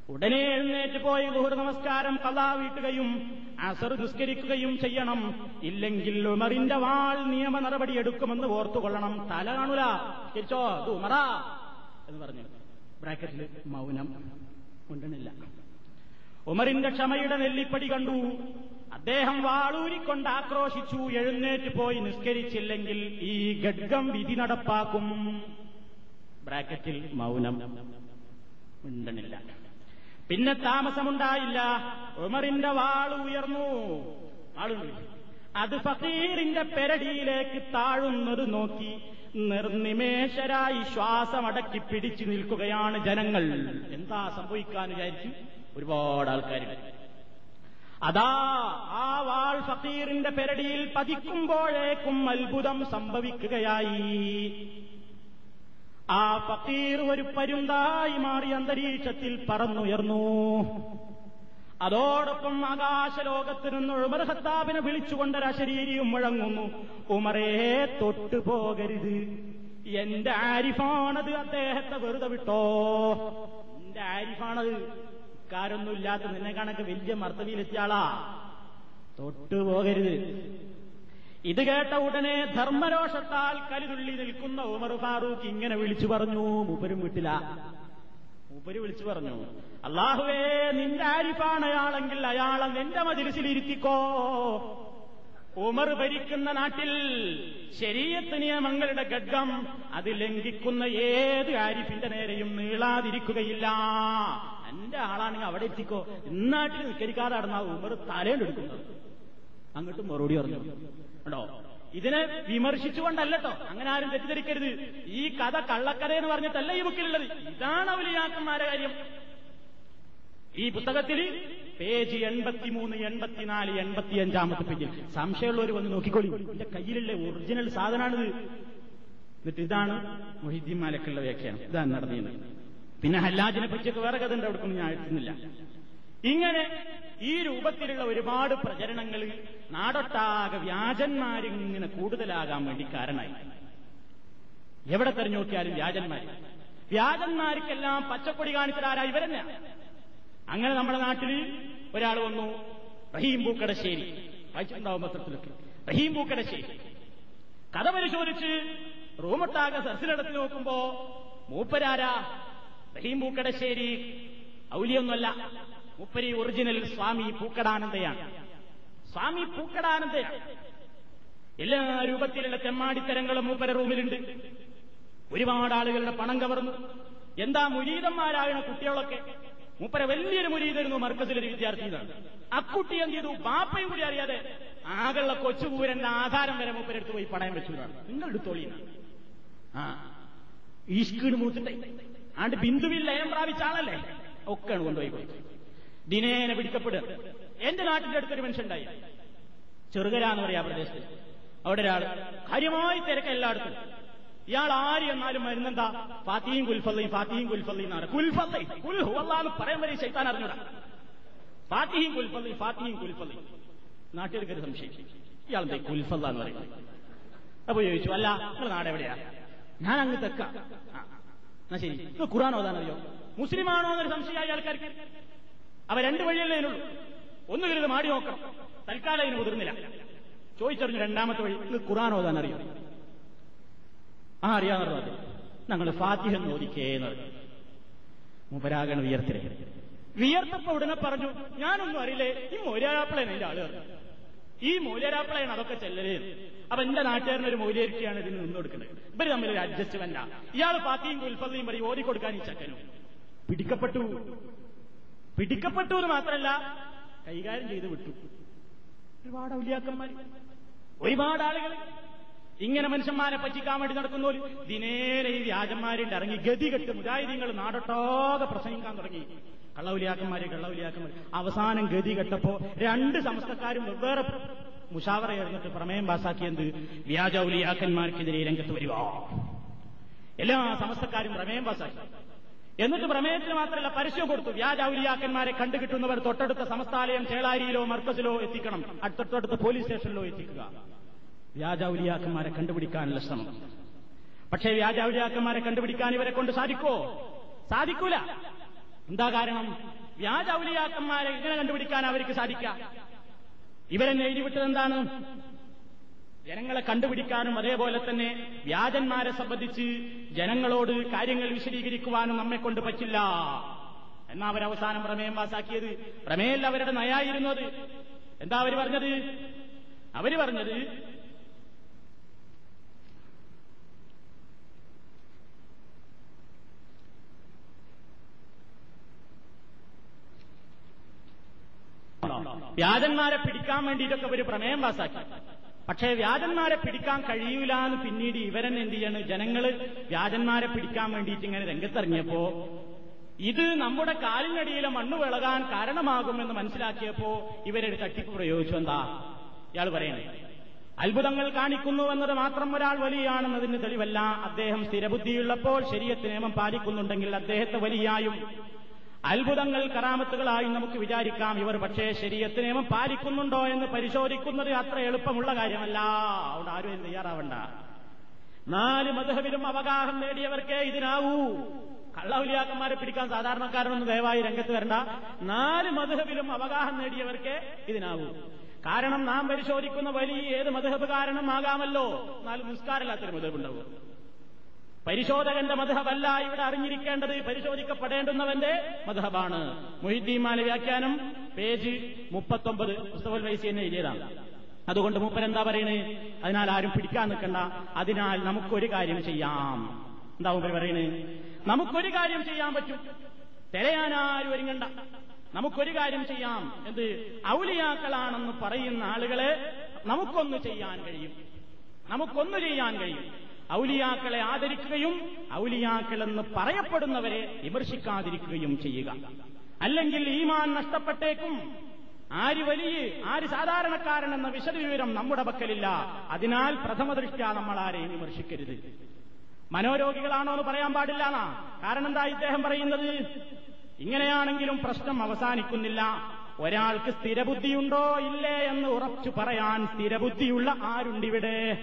ഉടനെ എഴുന്നേറ്റ് പോയി ദുഹർ നമസ്കാരം കലാ വീട്ടുകയും അസർ നിസ്കരിക്കുകയും ചെയ്യണം. ഇല്ലെങ്കിൽ ഉമറിന്റെ വാൾ നിയമ നടപടി എടുക്കുമെന്ന് ഓർത്തുകൊള്ളണം. തല കാണൂല. തിരിച്ചോ ഉമറ എന്ന് പറഞ്ഞു. ബ്രാക്കറ്റിൽ മൗനം കൊണ്ടണില്ല ഉമറിന്റെ ക്ഷമയുടെ നെല്ലിപ്പടി കണ്ടു. അദ്ദേഹം വാളൂരിക്കൊണ്ട് ആക്രോശിച്ചു. എഴുന്നേറ്റ് പോയി നിസ്കരിച്ചില്ലെങ്കിൽ ഈ ഗഡ്ഗം വിധി നടപ്പാക്കും. ബ്രാക്കറ്റിൽ മൗനം ഉണ്ടെന്നില്ല. പിന്നെ താമസമുണ്ടായില്ല. ഉമറിന്റെ വാൾ ഉയർന്നു. ആളുണ്ട് അത് ഫക്കീറിന്റെ പെരടിയിലേക്ക് താഴുന്നത് നോക്കി നിർനിമേഷരായി ശ്വാസമടക്കി പിടിച്ചു നിൽക്കുകയാണ് ജനങ്ങൾ. എന്താ സംഭവിക്കാൻ വിചാരിച്ചു ഒരുപാട് ആൾക്കാർ അതാ ആ വാൾ ഫക്കീറിന്റെ പെരടിയിൽ പതിക്കുമ്പോഴേക്കും അത്ഭുതം സംഭവിക്കുകയായി. ആ ഫക്കീർ ഒരു പരുന്തായി മാറി അന്തരീക്ഷത്തിൽ പറന്നുയർന്നു. അതോടൊപ്പം ആകാശലോകത്ത് നിന്ന് ഉമർ ഹത്താബിനെ വിളിച്ചുകൊണ്ടൊരു അശരീരിയും മുഴങ്ങുന്നു. ഉമറേ തൊട്ടു പോകരുത്. എന്റെ ആരിഫാണത് അദ്ദേഹത്തെ വെറുതെ വിട്ടോ? എന്റെ ആരിഫാണത്? ഇക്കാരൊന്നുമില്ലാത്ത നിന്നെ കണക്ക് വലിയ മർത്തവിയിലെത്തിയ ആളാ. തൊട്ടു പോകരുത്. ഇത് കേട്ട ഉടനെ ധർമ്മരോഷത്താൽ കലിതുള്ളി നിൽക്കുന്ന ഉമർ ഫാറൂഖ് ഇങ്ങനെ വിളിച്ചു പറഞ്ഞു. മുപ്പരും വിട്ടില്ല മൂപ്പര് വിളിച്ചു പറഞ്ഞു അള്ളാഹുവേ നിന്റെ ആരിഫാണ് അയാളെങ്കിൽ അയാളെ നിന്റെ മതിരിസിലിരുത്തിക്കോ ഉമർ ഭരിക്കുന്ന നാട്ടിൽ ശരീരത്ത് നിയമങ്ങളുടെ ഘട്ടം അത് ലംഘിക്കുന്ന ഏത് ആരിഫിന്റെ നേരെയും നീളാതിരിക്കുകയില്ല. എന്റെ ആളാണെങ്കിൽ അവിടെ എത്തിക്കോ ഇന്നാട്ടിൽ നിസ്കരിക്കാതെ നടന്ന ഉമർ തലേണ്ടെടുക്കുന്നത് അങ്ങോട്ടും മറുപടി പറഞ്ഞു. ഉണ്ടോ ഇതിനെ വിമർശിച്ചുകൊണ്ടല്ലട്ടോ. അങ്ങനെ ആരും തെറ്റിദ്ധരിക്കരുത്. ഈ കഥ കള്ളക്കഥ എന്ന് പറഞ്ഞിട്ടല്ല ഈ ബുക്കിലുള്ളത്. ഇതാണ് അവലിയാക്കന്മാരെ കാര്യം. ഈ പുസ്തകത്തിൽ പേജ് എൺപത്തിമൂന്ന് എൺപത്തിനാല് എൺപത്തിയഞ്ചാമത്തെ പേജിൽ സംശയമുള്ളവർ വന്ന് നോക്കിക്കോളി. എന്റെ കയ്യിലുള്ള ഒറിജിനൽ സാധനമാണിത് എന്നിട്ട് ഇതാണ് മൊഹിദ്ദീൻ മാലക്കുള്ള വ്യാഖ്യാനം. ഇതാണ് നടന്നത് പിന്നെ ഹല്ലാജിനെ പറ്റിയൊക്കെ വേറെ കഥ ഉണ്ട് ഞാൻ എത്തുന്നില്ല ഇങ്ങനെ ഈ രൂപത്തിലുള്ള ഒരുപാട് പ്രചരണങ്ങൾ നാടൊട്ടാകെ വ്യാജന്മാരിങ്ങനെ കൂടുതലാകാൻ വേണ്ടി കാരണമായി. എവിടെ തെരഞ്ഞു നോക്കിയാലും വ്യാജന്മാർ വ്യാജന്മാർക്കെല്ലാം പച്ചക്കൊടി കാണിച്ചതാരാ ഇവരെന്നെ? അങ്ങനെ നമ്മുടെ നാട്ടിൽ ഒരാൾ വന്നു റഹീം പൂക്കടശ്ശേരി. വായിച്ചിട്ടുണ്ടാവും പത്രത്തിലൊക്കെ. റഹീം പൂക്കടശ്ശേരി. കഥ പരിശോധിച്ച് റൂമൊട്ടാകെ സരസിലെടുത്ത് നോക്കുമ്പോ മൂപ്പരാരാ? റഹീം പൂക്കടശ്ശേരി. ഔലിയൊന്നുമല്ല. മൂപ്പരി ഒറിജിനൽ സ്വാമി പൂക്കടാനന്ദയാണ്. സ്വാമി പൂക്കടാനന്ദ എല്ലാ രൂപത്തിലുള്ള തെമ്മാടിത്തരങ്ങളും മൂപ്പര റൂമിലുണ്ട്. ഒരുപാട് ആളുകളുടെ പണം കവർന്നു. എന്താ മുരീതന്മാരാകണ കുട്ടികളൊക്കെ? മൂപ്പര വലിയൊരു മുരീതായിരുന്നു മർക്കസിലൊരു വിദ്യാർത്ഥിയാണ് അക്കുട്ടി എന്ത് ചെയ്തു? ബാപ്പയും കൂടി അറിയാതെ ആകെയുള്ള കൊച്ചുപൂരന്റെ ആധാരം വരെ മൂപ്പരെടുത്ത് പോയി പണയം വെച്ചതാണ് നിങ്ങളുടെ എടുത്തോളിയാണ് ആ ഈഷ്കീട് മൂത്തിട്ടെ. ആണ്ട് ബിന്ദുവിൽ ലയം പ്രാപിച്ച ആളല്ലേ? ഒക്കെയാണ് കൊണ്ടുപോയി ദിനേനെ പിടിക്കപ്പെടുക. എന്റെ നാട്ടിന്റെ അടുത്തൊരു മനുഷ്യണ്ടായി ചെറുകര എന്ന് പറയാ പ്രദേശത്ത്. അവിടെ ഒരാൾ കാര്യമായി തിരക്ക എല്ലായിടത്തും. ഇയാൾ ആര് എന്നാലും മരുന്നെന്താ? ഫാത്തിയും കുൽഫല്ലയും ഫാത്തിയും കുൽഫല്ലയും എന്നാണ്. കുൽഫല്ലൈ കുൽ ഹുവല്ലാന്ന് പറയാൻ വരെ ശൈത്താൻ അറിഞ്ഞൂടാ. ഫാത്തിയും കുൽഫല്ലയും ഫാത്തിയും കുൽഫല്ലയും നാട്ടുകാർക്ക് ഒരു സംശയം. ഇയാളെന്തേ കുൽഫല്ല എന്ന് പറയുന്നത്? അപ്പൊ ചോദിച്ചു അല്ല നിങ്ങൾ നാട് എവിടെയാ? ഞാൻ അങ്ങ് തെക്ക. എന്നാ ശരി. ഖുറാൻ ഓതാനറിയോ? മുസ്ലിമാണോ? എന്നൊരു സംശയമായ ആൾക്കാർക്ക്. അവ രണ്ട് വഴിയല്ലേ അതിനുള്ളൂ ഒന്നുകിൽ ഇത് മാടി നോക്കണം. തൽക്കാലം അതിന് മുതിർന്നില്ല. ചോദിച്ചറിഞ്ഞു രണ്ടാമത്തെ വഴി ഇത് ഖുറാൻ ഓതാൻ അറിയാം? ആ അറിയാന്ന് പറഞ്ഞത് ഞങ്ങൾ ഫാത്തിഹ ഓദിക്കേന്ന് പറഞ്ഞു. മുപരാഗണ വിയർത്തിരെ വിയർത്തപ്പോ ഉടനെ പറഞ്ഞു ഞാനൊന്നും അറിയില്ലേ? ഈ മൊരാപ്പിളയാണ് എന്റെ ആൾ ഈ മൂലരാപ്പിളയാണ് അതൊക്കെ ചെല്ലലേ. അപ്പൊ എന്റെ നാട്ടുകാരൻ ഒരു മൂലേരിക്കാണ് ഇതിന് നിന്ന് കൊടുക്കുന്നത്. ഇവർ തമ്മിൽ ഒരു അഡ്ജസ്റ്റ്മെന്റ് ഇയാൾ പാത്തിയും കുൽഫതയും പറയും ഓടിക്കൊടുക്കാൻ ഈ ചക്കനും. പിടിക്കപ്പെട്ടു. പിടിക്കപ്പെട്ടു എന്ന് മാത്രമല്ല കൈകാര്യം ചെയ്ത് വിട്ടു. ഒരുപാട് ഔലിയാക്കന്മാർ ഒരുപാട് ആളുകൾ ഇങ്ങനെ മനുഷ്യന്മാരെ പറ്റിക്കാൻ വേണ്ടി നടക്കുന്നവർ ദിനേരെ ഈ വ്യാജന്മാരിന്റെ ഇറങ്ങി ഗതി കെട്ട് മുജാഹിദീങ്ങൾ നാടൊട്ടാകെ പ്രസംഗിക്കാൻ തുടങ്ങി. കള്ളൗലിയാക്കന്മാര് കള്ളൗലിയാക്കന്മാർ അവസാനം ഗതി കെട്ടപ്പോ രണ്ട് സമസ്തക്കാരും വെവ്വേറെ മുഷാവറ ചേർന്നിട്ട് പ്രമേയം പാസാക്കിയത് വ്യാജൗലിയാക്കന്മാർക്കെതിരെ രംഗത്ത് വരിക എല്ലാ സമസ്തക്കാരും പ്രമേയം പാസാക്കി. എന്നിട്ട് പ്രമേയത്തിന് മാത്രമല്ല പരസ്യം കൊടുത്തു. വ്യാജ വ്യാജൗലിയാക്കന്മാരെ കണ്ടുകിട്ടുന്നവർ തൊട്ടടുത്ത സമസ്താലയം ചേളാരിയിലോ മർക്കസിലോ എത്തിക്കണം. അടുത്തടുത്ത പോലീസ് സ്റ്റേഷനിലോ എത്തിക്കുക. വ്യാജ വ്യാജൗലിയാക്കന്മാരെ കണ്ടുപിടിക്കാനുള്ള ശ്രമം. പക്ഷേ വ്യാജ വ്യാജൗലിയാക്കന്മാരെ കണ്ടുപിടിക്കാൻ ഇവരെ കൊണ്ട് സാധിക്കോ സാധിക്കൂല. എന്താ കാരണം? വ്യാജ ഔലിയാക്കന്മാരെ ഇങ്ങനെ കണ്ടുപിടിക്കാൻ അവർക്ക് സാധിക്കാം. ഇവരെന്നെ എഴുതിവിട്ടത് എന്താണ്? ജനങ്ങളെ കണ്ടുപിടിക്കാനും അതേപോലെ തന്നെ വ്യാജന്മാരെ സംബന്ധിച്ച് ജനങ്ങളോട് കാര്യങ്ങൾ വിശദീകരിക്കുവാനും നമ്മെ കൊണ്ട് പറ്റില്ല. എന്നാ അവസാനം പ്രമേയം പാസാക്കിയത്? പ്രമേയല്ല അവരുടെ നയായിരുന്നത്. എന്താ അവർ പറഞ്ഞത്? അവർ പറഞ്ഞത് വ്യാജന്മാരെ പിടിക്കാൻ വേണ്ടിയിട്ടൊക്കെ ഒരു പ്രമേയം പാസാക്കി. പക്ഷേ വ്യാജന്മാരെ പിടിക്കാൻ കഴിയൂല എന്ന് പിന്നീട് ഇവരെന്നെ എന്ത് ചെയ്യാണ്? ജനങ്ങൾ വ്യാജന്മാരെ പിടിക്കാൻ വേണ്ടിയിട്ട് ഇങ്ങനെ രംഗത്തിറങ്ങിയപ്പോ ഇത് നമ്മുടെ കാലിനടിയിലെ മണ്ണ് വിളകാൻ കാരണമാകുമെന്ന് മനസ്സിലാക്കിയപ്പോ ഇവരൊരു തട്ടിപ്പ് പ്രയോഗിച്ചു. എന്താ? ഇയാൾ പറയണേ അത്ഭുതങ്ങൾ കാണിക്കുന്നു എന്നത് മാത്രം ഒരാൾ വലിയാണെന്നതിന് തെളിവല്ല. അദ്ദേഹം സ്ഥിരബുദ്ധിയുള്ളപ്പോൾ ശരീരത്ത് നിയമം പാലിക്കുന്നുണ്ടെങ്കിൽ അദ്ദേഹത്തെ വലിയായും അത്ഭുതങ്ങൾ കറാമത്തുകളായി നമുക്ക് വിചാരിക്കാം. ഇവർ പക്ഷേ ശരീരത്ത് നിയമം പാലിക്കുന്നുണ്ടോ എന്ന് പരിശോധിക്കുന്നത് അത്ര എളുപ്പമുള്ള കാര്യമല്ല. അവിടെ ആരും തയ്യാറാവണ്ട. നാല് മധുഹവിലും അവഗാഹം നേടിയവർക്കേ ഇതിനാവൂ. കള്ളൗലിയാക്കന്മാരെ പിടിക്കാൻ സാധാരണക്കാരനൊന്നും ദയവായി രംഗത്ത് വരണ്ട. നാല് മധുഹവിലും അവഗാഹം നേടിയവർക്കേ ഇതിനാവൂ. കാരണം നാം പരിശോധിക്കുന്ന വലിയ ഏത് മധുഹബ് കാരണമാകാമല്ലോ. നാല് നിസ്കാരമില്ലാത്തൊരു മധുഹബ് ഉണ്ടാവും പരിശോധകന്റെ മധഹബല്ല ഇവിടെ അറിഞ്ഞിരിക്കേണ്ടത് പരിശോധിക്കപ്പെടേണ്ടുന്നവന്റെ മധുഹബാണ്. മൊഹിദ്ദീമാല വ്യാഖ്യാനം പേജ് മുപ്പത്തൊമ്പത് മുസ്തഫൽ വൈസി എന്നെ എഴുതിയതാണ്. അതുകൊണ്ട് മൂപ്പരെന്താ പറയണേ? അതിനാൽ ആരും പിടിക്കാൻ നിൽക്കണ്ട. അതിനാൽ നമുക്കൊരു കാര്യം ചെയ്യാം. എന്താ മൂപ്പര് പറയണേ? നമുക്കൊരു കാര്യം ചെയ്യാൻ പറ്റും. തിരയാനാരും ഒരുങ്ങണ്ട. നമുക്കൊരു കാര്യം ചെയ്യാം. എന്ത്? ഔലിയാക്കളാണെന്ന് പറയുന്ന ആളുകളെ നമുക്കൊന്ന് ചെയ്യാൻ കഴിയും. നമുക്കൊന്നു ചെയ്യാൻ കഴിയും. ഔലിയാക്കളെ ആദരിക്കുകയും ഔലിയാക്കളെന്ന് പറയപ്പെടുന്നവരെ വിമർശിക്കാതിരിക്കുകയും ചെയ്യുക. അല്ലെങ്കിൽ ഈമാൻ നഷ്ടപ്പെട്ടേക്കും. ആര് വലിയ ആര് സാധാരണക്കാരൻ എന്ന വിശദവിവരം നമ്മുടെ പക്കലില്ല. അതിനാൽ പ്രഥമ ദൃഷ്ട്യാ നമ്മൾ ആരെയും വിമർശിക്കരുത്. മനോരോഗികളാണോ എന്ന് പറയാൻ പാടില്ല എന്നാ കാരണം എന്താ ഇദ്ദേഹം പറയുന്നത്? ഇങ്ങനെയാണെങ്കിലും പ്രശ്നം അവസാനിക്കുന്നില്ല. ഒരാൾക്ക് സ്ഥിരബുദ്ധിയുണ്ടോ? ഇല്ലേ എന്ന് ഉറച്ചു പറയാൻ സ്ഥിരബുദ്ധിയുള്ള ആരുണ്ടിവിടെ?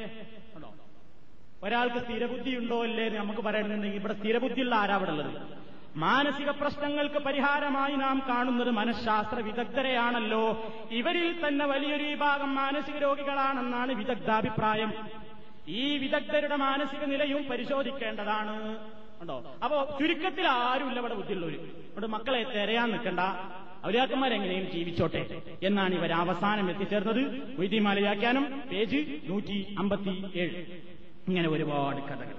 ഒരാൾക്ക് സ്ഥിരബുദ്ധിയുണ്ടോ ഇല്ലേ എന്ന് നമുക്ക് പറയണമെന്നുണ്ടെങ്കിൽ ഇവിടെ സ്ഥിരബുദ്ധിയുള്ള ആരാ ഇവിടെ ഉള്ളത്? മാനസിക പ്രശ്നങ്ങൾക്ക് പരിഹാരമായി നാം കാണുന്നത് മനഃശാസ്ത്ര വിദഗ്ധരെയാണല്ലോ. ഇവരിൽ തന്നെ വലിയൊരു വിഭാഗം മാനസിക രോഗികളാണെന്നാണ് വിദഗ്ധാഭിപ്രായം. ഈ വിദഗ്ധരുടെ മാനസിക നിലയും പരിശോധിക്കേണ്ടതാണ്. ഉണ്ടോ? അപ്പോ ചുരുക്കത്തിൽ ആരുമില്ല ഇവിടെ ബുദ്ധിയുള്ളവർ ഇവിടെ മക്കളെ തിരയാൻ നിൽക്കണ്ട. ഔലിയാക്കന്മാരെങ്ങനെയും ജീവിച്ചോട്ടെ എന്നാണ് ഇവർ അവസാനം എത്തിച്ചേർന്നത്. വൈദ്യമാല വ്യാഖ്യാനം പേജ് നൂറ്റി അമ്പത്തി ഏഴ് ഇങ്ങനെ ഒരുപാട് കഥകൾ.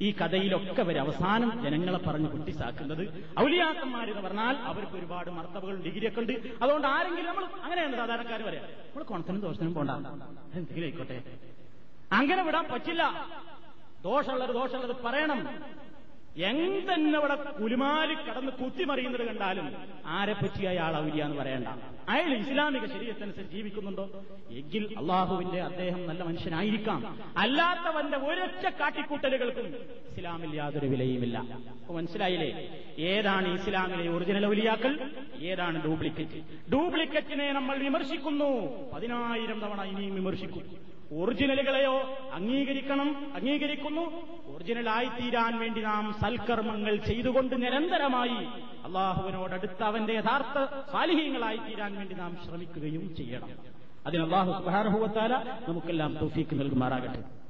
ഈ കഥയിലൊക്കെ അവർ അവസാനം ജനങ്ങളെ പറഞ്ഞ് കുട്ടിസാക്കുന്നത് ഔലിയാക്കന്മാരെന്ന് പറഞ്ഞാൽ അവർക്ക് ഒരുപാട് മർത്തവകളും ഡിഗ്രിയൊക്കെ ഉണ്ട്. അതുകൊണ്ട് ആരെങ്കിലും നമ്മൾ അങ്ങനെയാണ് സാധാരണക്കാർ പറയാം. നമ്മൾ കൊണത്തിനും ദോഷത്തിനും പോണ്ട. എന്തെങ്കിലും ആയിക്കോട്ടെ. അങ്ങനെ വിടാൻ പറ്റില്ല. ദോഷമുള്ളത് ദോഷമുള്ളത് പറയണം. എന്തെന്നെ അവിടെ കടന്ന് കുത്തിമറിയുന്നത് കണ്ടാലും ആരെ പറ്റി അയാൾ ഔലിയ എന്ന് പറയണ്ട. അയാൾ ഇസ്ലാമിക ശരീരത്തിനനുസരിച്ച് ജീവിക്കുന്നുണ്ടോ? എങ്കിൽ അള്ളാഹുവിന്റെ അദ്ദേഹം നല്ല മനുഷ്യനായിരിക്കാം. അല്ലാത്തവന്റെ ഒരൊറ്റ കാട്ടിക്കൂട്ടലുകൾക്കും ഇസ്ലാമിൽ യാതൊരു വിലയുമില്ല. മനസ്സിലായില്ലേ? ഏതാണ് ഇസ്ലാമിലെ ഒറിജിനൽ ഔലിയാക്കൾ? ഏതാണ് ഡ്യൂപ്ലിക്കറ്റ് ഡ്യൂപ്ലിക്കറ്റിനെ നമ്മൾ വിമർശിക്കുന്നു. പതിനായിരം തവണ ഇനിയും വിമർശിക്കും. ഒറിജിനലുകളെയോ അംഗീകരിക്കണം അംഗീകരിക്കുന്നു. ഒറിജിനലായി തീരാൻ വേണ്ടി നാം സൽക്കർമ്മങ്ങൾ ചെയ്തുകൊണ്ട് നിരന്തരമായി അള്ളാഹുവിനോടടുത്ത് അവന്റെ യഥാർത്ഥ സാലിഹ്യങ്ങളായി തീരാൻ വേണ്ടി നാം ശ്രമിക്കുകയും ചെയ്യണം. അതിന് അള്ളാഹു സുബാനുഭവത്താല നമുക്കെല്ലാം തൗഫീക്ക് നൽകുമാറാകട്ടെ.